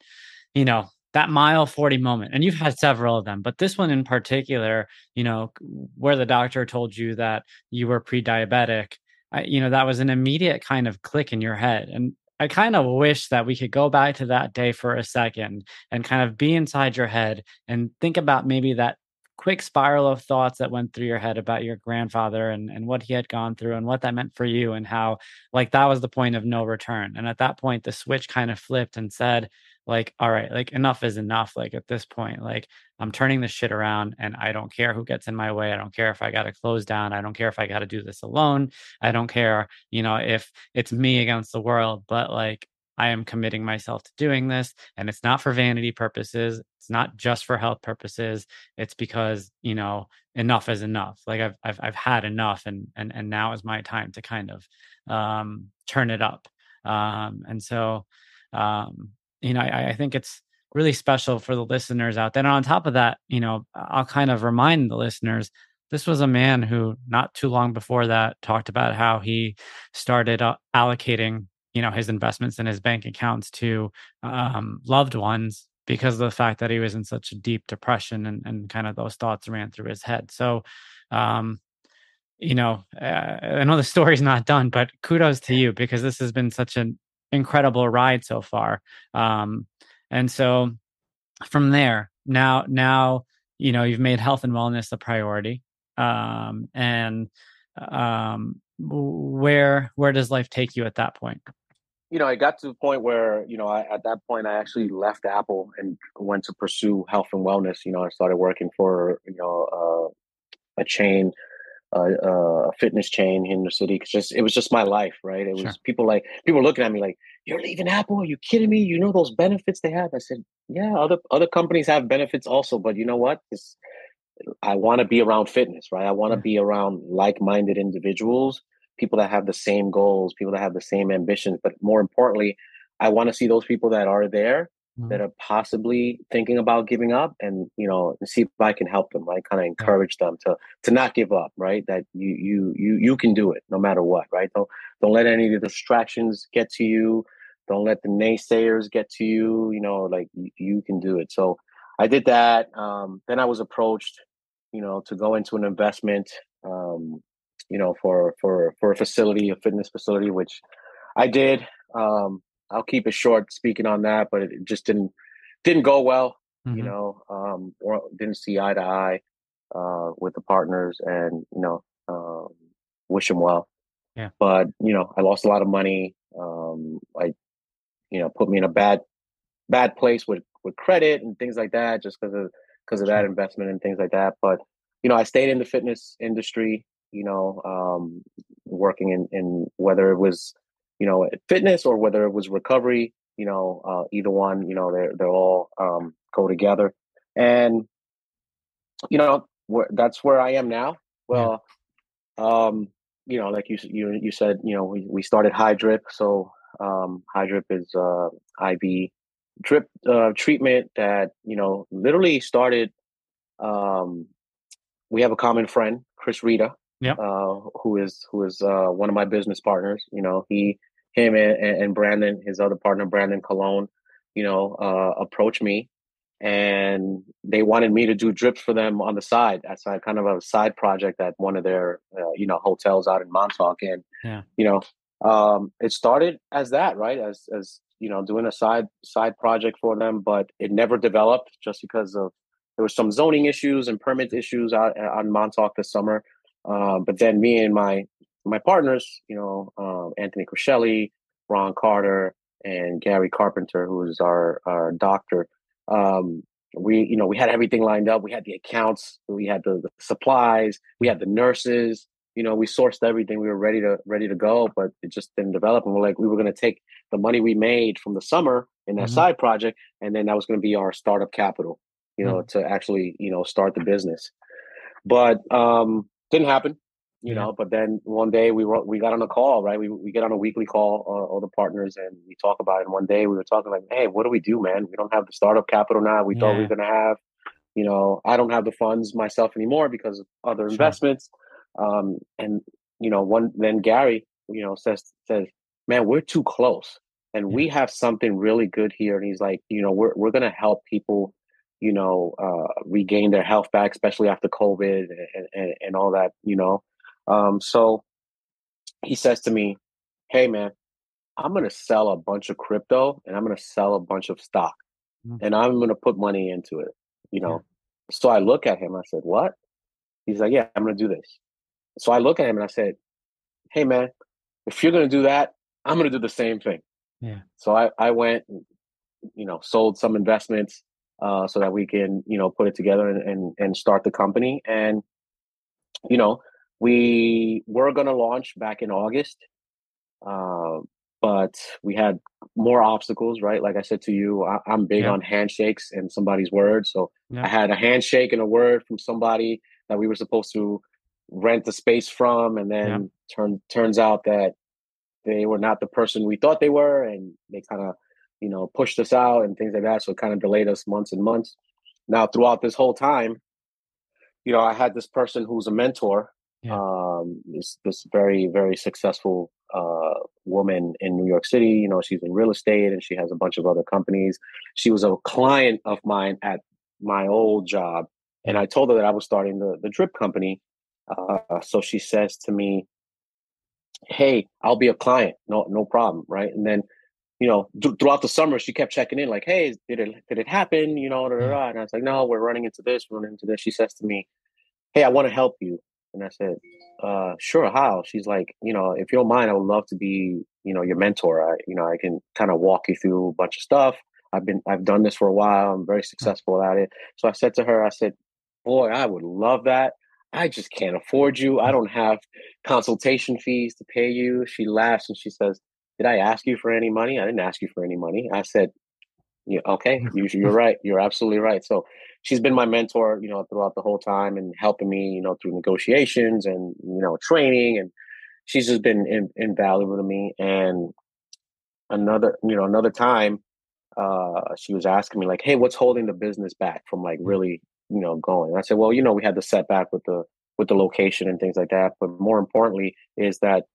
you know that mile 40 moment and you've had several of them but this one in particular you know where the doctor told you that you were pre-diabetic I, you know that was an immediate kind of click in your head and i kind of wish that we could go back to that day for a second and kind of be inside your head and think about maybe that quick spiral of thoughts that went through your head about your grandfather and, and what he had gone through and what that meant for you and how like that was the point of no return and at that point the switch kind of flipped and said like all right like enough is enough like at this point like i'm turning this shit around and i don't care who gets in my way i don't care if i got to close down i don't care if i got to do this alone i don't care you know if it's me against the world but like i am committing myself to doing this and it's not for vanity purposes it's not just for health purposes it's because you know enough is enough like i've i've, I've had enough and and and now is my time to kind of um turn it up. Um and so um you know, I, I think it's really special for the listeners out there. And on top of that, you know, I'll kind of remind the listeners this was a man who not too long before that talked about how he started uh, allocating you know his investments in his bank accounts to um, loved ones because of the fact that he was in such a deep depression and, and kind of those thoughts ran through his head so um, you know uh, i know the [laughs] story's not done but kudos to you because this has been such an incredible ride so far. Um, and so from there, now now you know you've made health and wellness a priority um, and um, where where does life take you at that point you know, I got to the point where, you know, I, at that point, I actually left Apple and went to pursue health and wellness. You know, I started working for, you know, uh, a chain, uh, a fitness chain in the city. Cause just, it was just my life, right? It was sure. people like, people looking at me like, you're leaving Apple? Are you kidding me? You know those benefits they have? I said, yeah, other, other companies have benefits also, but you know what? It's, I want to be around fitness, right? I want to be around like-minded individuals people that have the same goals, people that have the same ambitions. But more importantly, I want to see those people that are there mm-hmm. that are possibly thinking about giving up and you know see if I can help them, right? Kind of encourage them to to not give up, right? That you you you you can do it no matter what, right? Don't don't let any of the distractions get to you. Don't let the naysayers get to you. You know, like you, you can do it. So I did that. Um, then I was approached, you know, to go into an investment. Um, you know, for for for a facility, a fitness facility, which I did. Um, I'll keep it short speaking on that, but it just didn't didn't go well. Mm-hmm. You know, um, or didn't see eye to eye uh, with the partners, and you know, um, wish them well. Yeah. But you know, I lost a lot of money. Um, I, you know, put me in a bad bad place with with credit and things like that, just because of because of that investment and things like that. But you know, I stayed in the fitness industry you know, um, working in, in whether it was, you know, fitness or whether it was recovery, you know, uh, either one, you know, they're, they're all um, go together. And, you know, that's where I am now. Well, yeah. um, you know, like you, you, you said, you know, we, we started High Drip. So um, High Drip is uh, IV drip uh, treatment that, you know, literally started um, we have a common friend, Chris Rita, yep. uh, who is who is uh, one of my business partners. You know, he, him, and, and Brandon, his other partner, Brandon Cologne, you know, uh, approached me, and they wanted me to do drips for them on the side as a kind of a side project at one of their, uh, you know, hotels out in Montauk. And yeah. you know, um, it started as that, right? As as you know, doing a side side project for them, but it never developed just because of there was some zoning issues and permit issues out on Montauk this summer. Uh, but then me and my my partners, you know, um, Anthony Criscelli, Ron Carter, and Gary Carpenter, who is our our doctor. Um, we, you know, we had everything lined up. We had the accounts, we had the, the supplies, we had the nurses. You know, we sourced everything. We were ready to ready to go, but it just didn't develop. And we're like, we were going to take the money we made from the summer in that mm-hmm. side project, and then that was going to be our startup capital. You know, mm-hmm. to actually you know start the business. But um, didn't happen, you yeah. know. But then one day we were, we got on a call, right? We we get on a weekly call, uh, all the partners, and we talk about it. And one day we were talking like, hey, what do we do, man? We don't have the startup capital now. We yeah. thought we were gonna have. You know, I don't have the funds myself anymore because of other sure. investments. Um, and you know, one then Gary, you know, says says, man, we're too close, and we have something really good here. And he's like, you know, we're we're gonna help people you know, uh, regain their health back, especially after COVID and, and, and all that, you know. Um, so he says to me, Hey, man, I'm going to sell a bunch of crypto and I'm going to sell a bunch of stock mm-hmm. and I'm going to put money into it, you know. Yeah. So I look at him, I said, What? He's like, Yeah, I'm going to do this. So I look at him and I said, Hey, man, if you're going to do that, I'm going to do the same thing. Yeah. So I, I went, you know, sold some investments, uh, so that we can you know put it together and, and, and start the company and you know we were going to launch back in august uh, but we had more obstacles right like i said to you I, am big yeah. on handshakes and somebody's word so yeah. i had a handshake and a word from somebody that we were supposed to rent the space from and then yeah. turn, turns out that they were not the person we thought they were and they kind of you know, pushed us out and things like that. So it kind of delayed us months and months. Now, throughout this whole time, you know, I had this person who's a mentor, yeah. um, this this very very successful uh, woman in New York City. You know, she's in real estate and she has a bunch of other companies. She was a client of mine at my old job, and I told her that I was starting the the drip company. Uh, so she says to me, "Hey, I'll be a client. No, no problem, right?" And then you know, th- throughout the summer, she kept checking in, like, "Hey, did it did it happen?" You know, da, da, mm. da. and I was like, "No, we're running into this, we're running into this." She says to me, "Hey, I want to help you," and I said, uh, "Sure, how?" She's like, "You know, if you don't mind, I would love to be, you know, your mentor. I, you know, I can kind of walk you through a bunch of stuff. I've been, I've done this for a while. I'm very mm. successful at it." So I said to her, I said, "Boy, I would love that." I just can't afford you. I mm. don't have consultation fees to pay you. She laughs and she says, Did I ask you for any money? I didn't ask you for any money. I said, yeah, okay, [laughs] you, are right. You're absolutely right. So she's been my mentor, you know, throughout the whole time and helping me, you know, through negotiations and, you know, training. And she's just been in, invaluable to me. And another, you know, another time, uh, she was asking me like, Hey, what's holding the business back from like mm. really you know going and i said well you know we had the setback with the with the location and things like that but more importantly is that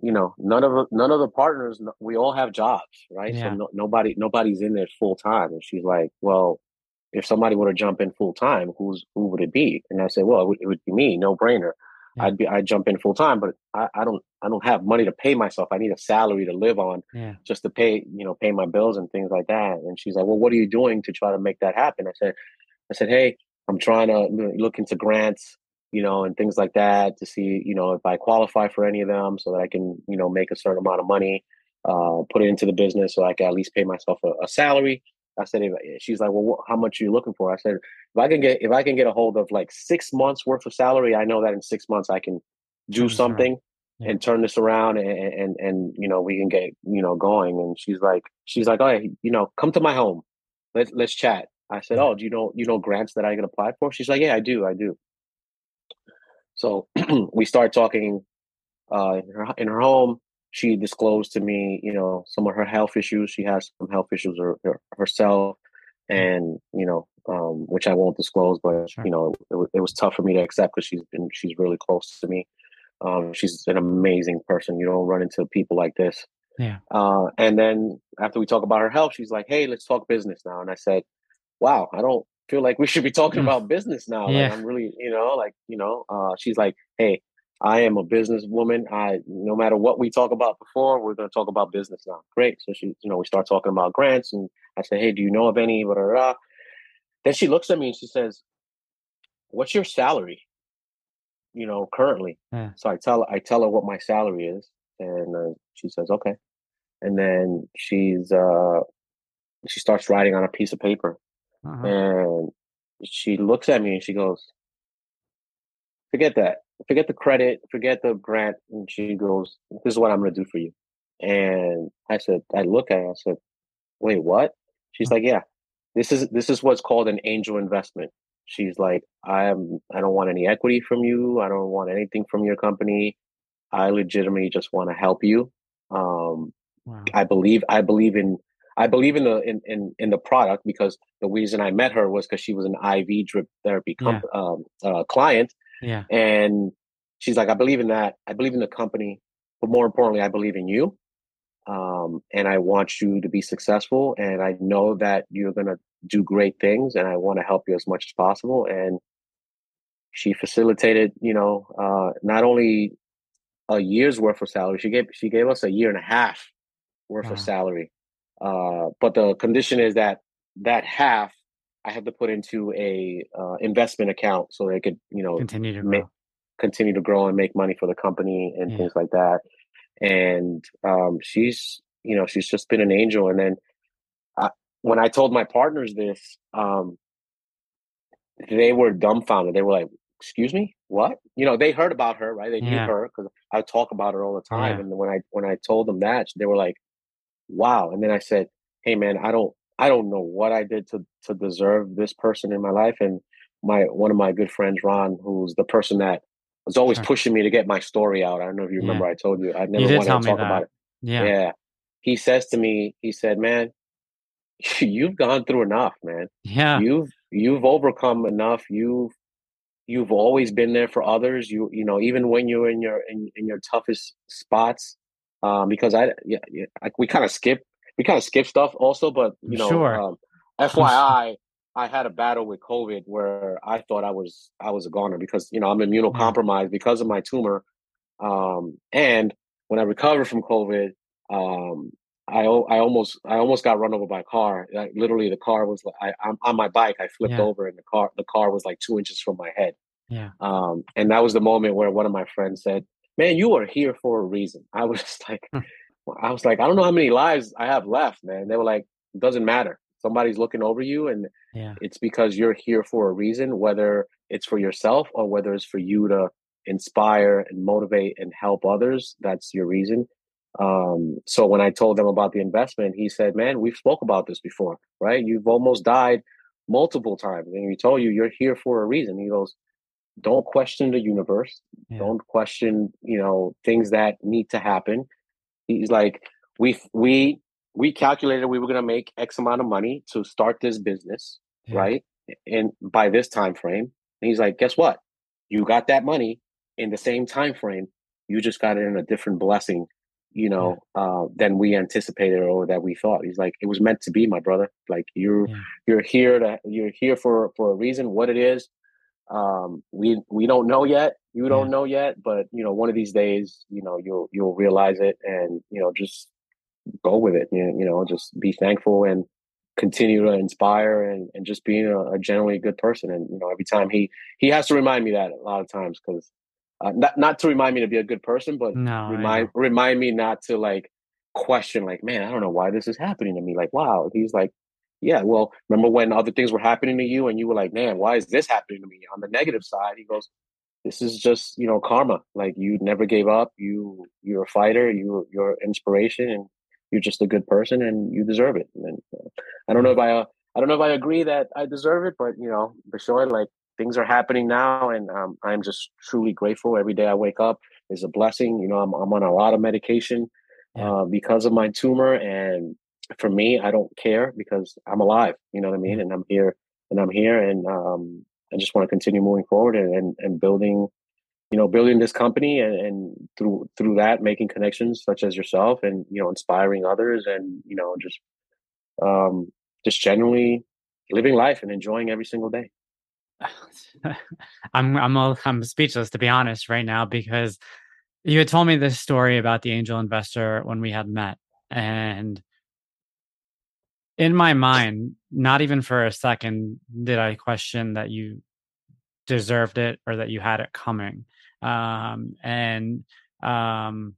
you know none of none of the partners we all have jobs right? Yeah. so no, nobody nobody's in there full time and she's like well if somebody were to jump in full time who's who would it be? And i said well it would, it would be me no brainer yeah. i'd be i'd jump in full time but I, I don't i don't have money to pay myself. I need a salary to live on yeah. just to pay you know pay my bills and things like that. And she's like well what are you doing to try to make that happen? I said I said, hey, I'm trying to look into grants, you know, and things like that to see, you know, if I qualify for any of them so that I can, you know, make a certain amount of money, uh, put it into the business so I can at least pay myself a, a salary. I said, if, she's like, well, what, how much are you looking for? I said, if I can get, if I can get a hold of like six months worth of salary, I know that in six months I can do something yeah. and turn this around and, and, and, you know, we can get, you know, going. And she's like, she's like, oh, you know, come to my home. Let's, let's chat. I said, "Oh, do you know you know grants that I can apply for?" She's like, "Yeah, I do, I do." So [clears throat] we start talking uh, in her in her home. She disclosed to me, you know, some of her health issues. She has some health issues her, her, herself, mm. and you know, um, which I won't disclose. But sure. you know, it, it, was tough for me to accept because she's been she's really close to me. Um, she's an amazing person. You don't run into people like this. Yeah. Uh, and then after we talk about her health, she's like, "Hey, let's talk business now." And I said, wow, I don't feel like we should be talking mm. about business now. Yeah. Like I'm really, you know, like, you know, uh, she's like, hey, I am a businesswoman. I no matter what we talk about before, we're gonna talk about business now. Great. So she, you know, we start talking about grants and I say, Hey, do you know of any? Blah, blah, blah. Then she looks at me and she says, What's your salary? You know, currently. Yeah. So I tell I tell her what my salary is, and uh, she says, Okay. And then she's uh she starts writing on a piece of paper uh-huh. And she looks at me and she goes, forget that. Forget the credit, forget the grant. And she goes, this is what I'm going to do for you. And I said, I look at her, I said, wait, what? She's like, yeah, this is, this is what's called an angel investment. She's like, I am, I don't want any equity from you. I don't want anything from your company. I legitimately just want to help you. Um, wow. I believe, I believe in I believe in the in, in, in the product because the reason I met her was because she was an IV drip therapy comp- yeah. um, uh, client. Yeah. And she's like, I believe in that. I believe in the company, but more importantly, I believe in you. Um, and I want you to be successful. And I know that you're gonna do great things, and I want to help you as much as possible. And she facilitated, you know, uh, not only a year's worth of salary, she gave she gave us a year and a half worth wow. of salary uh, but the condition is that that half I have to put into a uh, investment account so they could, you know, continue to grow. continue to grow and make money for the company and yeah. things like that. And um, she's, you know, she's just been an angel. And then I, when I told my partners this, um, they were dumbfounded. They were like, "Excuse me, what?" You know, they heard about her, right? They knew her because I talk about her all the time. Yeah. And when I when I told them that, they were like, wow. And then I said, hey man, I don't I don't know what I did to to deserve this person in my life. And my one of my good friends, Ron, who's the person that was always sure. pushing me to get my story out. I don't know if you remember. Yeah. I told you I never you wanted to talk about it. Yeah. Yeah. He says to me, he said, "Man, [laughs] you've gone through enough, man. Yeah. You've you've overcome enough. You've you've always been there for others. You you know even when you're in your in, in your toughest spots, um, because I yeah, yeah like we kind of skip we kind of skip stuff also, but you know, sure. um, FYI, I had a battle with COVID where I thought I was I was a goner because you know I'm immunocompromised because of my tumor, um, and when I recovered from COVID, um, I I almost I almost got run over by a car. Like, literally, the car was like I, I'm on my bike. I flipped yeah. over, and the car the car was like two inches from my head. Yeah. Um, and that was the moment where one of my friends said, "Man, you are here for a reason." [laughs] I was just like, hmm. I was like, I don't know how many lives I have left, man. They were like, it doesn't matter. Somebody's looking over you, and yeah. it's because you're here for a reason, whether it's for yourself or whether it's for you to inspire and motivate and help others. That's your reason. Um, so when I told them about the investment, he said, "Man, we've spoke about this before, right? You've almost died multiple times, and we told you you're here for a reason." He goes, "Don't question the universe. Yeah. Don't question, you know, things that need to happen." He's like, "We we we calculated we were going to make X amount of money to start this business, yeah. right? And by this time frame." And he's like, "Guess what? You got that money in the same time frame. You just got it in a different blessing." you know, yeah. uh, than we anticipated or that we thought. He's like, it was meant to be, my brother. Like you're you're here to you're here for for a reason. What it is, um, we we don't know yet. You don't yeah. know yet, but you know, one of these days, you know, you'll you'll realize it, and you know, just go with it. You know, just be thankful and continue to inspire and, and just being a, a generally good person. And you know, every time he he has to remind me that a lot of times because uh, not not to remind me to be a good person, but no, remind remind me not to like question like, man, I don't know why this is happening to me. Like, wow, he's like, yeah, well, remember when other things were happening to you and you were like, man, why is this happening to me? On the negative side, he goes, this is just you know karma. Like you never gave up. You you're a fighter. You you're inspiration, and you're just a good person, and you deserve it. And uh, I don't know if I uh, I don't know if I agree that I deserve it, but you know, for sure, like things are happening now, and um, I'm just truly grateful. Every day I wake up is a blessing. You know, I'm, I'm on a lot of medication yeah. uh, because of my tumor, and for me, I don't care because I'm alive. You know what I mean? And I'm here, and I'm here, and um, I just want to continue moving forward and, and, and building, you know, building this company, and, and through through that, making connections such as yourself, and you know, inspiring others, and you know, just um, just generally living life and enjoying every single day. [laughs] I'm I'm all, I'm speechless to be honest right now because you had told me this story about the angel investor when we had met and in my mind not even for a second did I question that you deserved it or that you had it coming um, and um,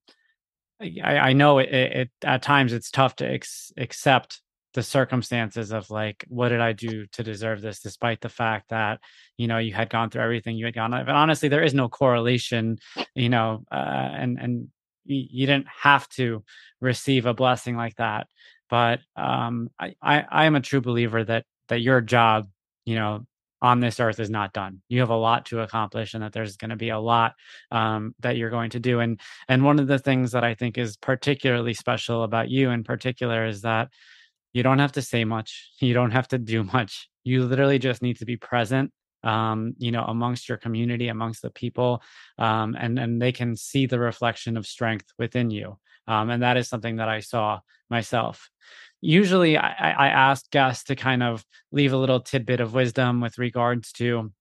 I, I know it, it, at times it's tough to ex- accept the circumstances of like what did i do to deserve this despite the fact that you know you had gone through everything you had gone through. but honestly there is no correlation you know uh, and and you didn't have to receive a blessing like that but um I, I am a true believer that that your job you know on this earth is not done. You have a lot to accomplish and that there's going to be a lot um, that you're going to do and and one of the things that i think is particularly special about you in particular is that you don't have to say much [laughs] you don't have to do much. You literally just need to be present um, you know amongst your community amongst the people um, and and they can see the reflection of strength within you um, and that is something that i saw myself. Usually I, I ask guests to kind of leave a little tidbit of wisdom with regards to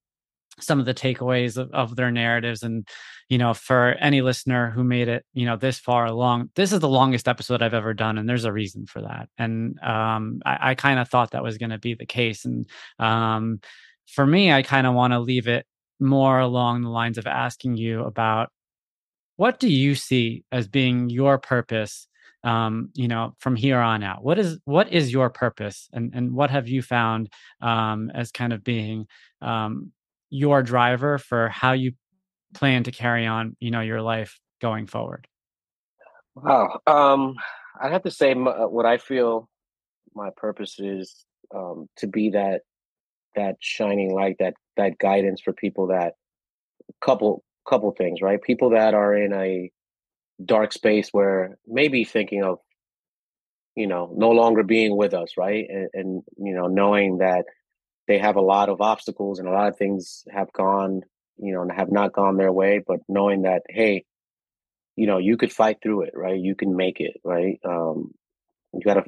some of the takeaways of, of, their narratives and you know for any listener who made it you know this far along this is the longest episode i've ever done and there's a reason for that. And um, i, I kind of thought that was going to be the case and um, for me i kind of want to leave it more along the lines of asking you about what do you see as being your purpose um, you know from here on out what is what is your purpose and and what have you found um, as kind of being um, your driver for how you plan to carry on, you know, your life going forward? Wow. Um, I have to say uh, what I feel my purpose is um, to be that that shining light, that that guidance for people that couple couple things, right? People that are in a dark space where maybe thinking of you know no longer being with us right and, and you know knowing that they have a lot of obstacles and a lot of things have gone, you know, and have not gone their way. But knowing that, hey, you know, you could fight through it, right? You can make it, right? Um, you gotta,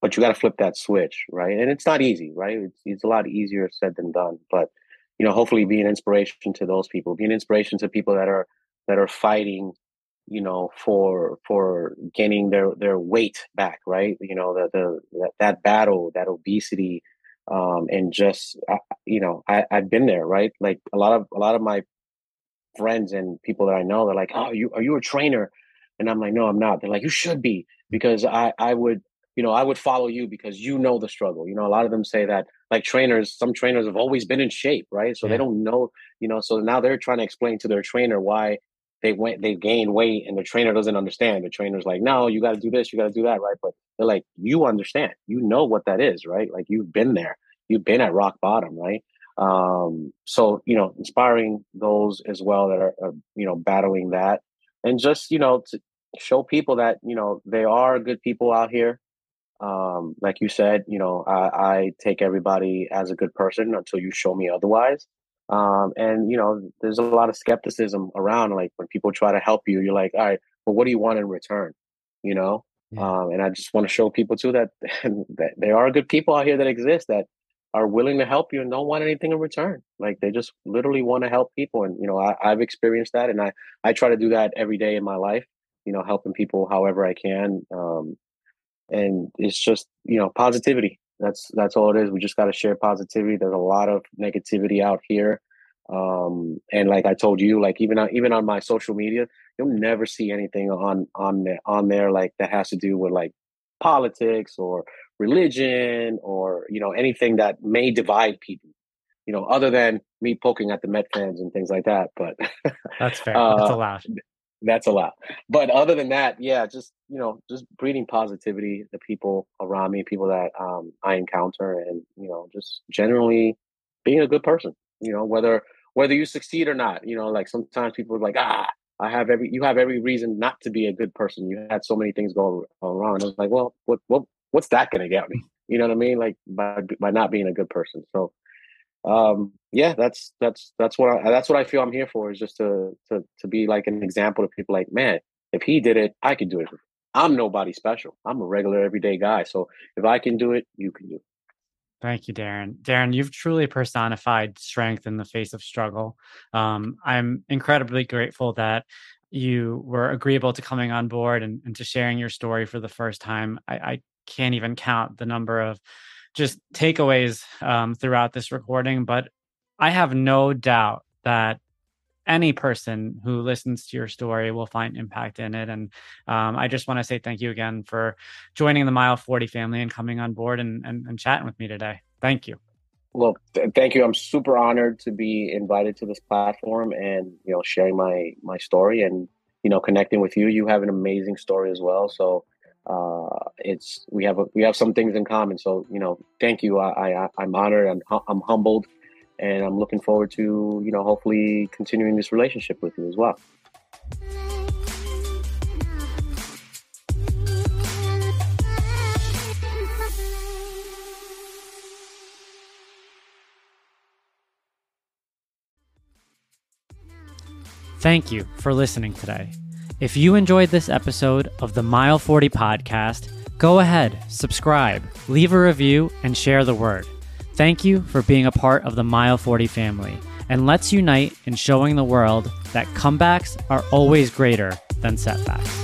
but you gotta flip that switch, right? And it's not easy, right? It's, it's a lot easier said than done. But you know, hopefully, be an inspiration to those people, be an inspiration to people that are that are fighting you know, for for gaining their their weight back, right? You know, the the that, that battle, that obesity, um, and just you know, I I've been there, right? Like a lot of a lot of my friends and people that I know, they're like, "Oh, you are you a trainer?" And I'm like, "No, I'm not." They're like, "You should be," because I I would you know I would follow you because you know the struggle. You know, a lot of them say that like trainers, some trainers have always been in shape, right? So yeah. they don't know, you know. So now they're trying to explain to their trainer why they went they gained weight and the trainer doesn't understand. The trainer's like, "No, you got to do this, you got to do that," right? But they're like, "You understand. You know what that is, right? Like you've been there. You've been at rock bottom, right?" um so you know inspiring those as well that are, are, you know battling that and just you know to show people that you know they are good people out here um like you said you know i, I take everybody as a good person until you show me otherwise um and you know there's a lot of skepticism around like when people try to help you you're like all right well what do you want in return you know yeah. um and i just want to show people too that [laughs] that there are good people out here that exist that are willing to help you and don't want anything in return. Like they just literally want to help people. And, you know, I, I've experienced that and I, I try to do that every day in my life, you know, helping people however I can. Um, and it's just, you know, positivity. That's, that's all it is. We just got to share positivity. There's a lot of negativity out here. Um, and like I told you, like even on, even on my social media, you'll never see anything on, on there, on there, like that has to do with like politics or religion or you know anything that may divide people you know other than me poking at the met fans and things like that but that's [laughs] fair uh, that's allowed that's a lot. but other than that yeah just you know just breeding positivity the people around me people that um, i encounter and you know just generally being a good person you know whether whether you succeed or not you know like sometimes people are like ah I have every you have every reason not to be a good person. You had so many things going wrong. I was like, well, what what what's that going to get me? You know what I mean? Like by by not being a good person. So, um, yeah, that's that's that's what I, that's what I feel I'm here for is just to to to be like an example to people. Like, man, if he did it, I can do it. I'm nobody special. I'm a regular everyday guy. So if I can do it, you can do it. Thank you, Darren. Darren, you've truly personified strength in the face of struggle. Um, I'm incredibly grateful that you were agreeable to coming on board and, and to sharing your story for the first time. I, I, can't even count the number of just takeaways um, throughout this recording, but I have no doubt that any person who listens to your story will find impact in it. And um, I just want to say thank you again for joining the Mile 40 family and coming on board and, and, and chatting with me today. Thank you. Well, th- thank you. I'm super honored to be invited to this platform and you know sharing my my story and you know connecting with you. You have an amazing story as well. So uh, it's we have a, we have some things in common. So you know, thank you. I, I I'm honored. I'm I'm humbled, and I'm looking forward to you know hopefully continuing this relationship with you as well. Thank you for listening today. If you enjoyed this episode of the Mile 40 podcast, go ahead, subscribe, leave a review, and share the word. Thank you for being a part of the Mile 40 family, and let's unite in showing the world that comebacks are always greater than setbacks.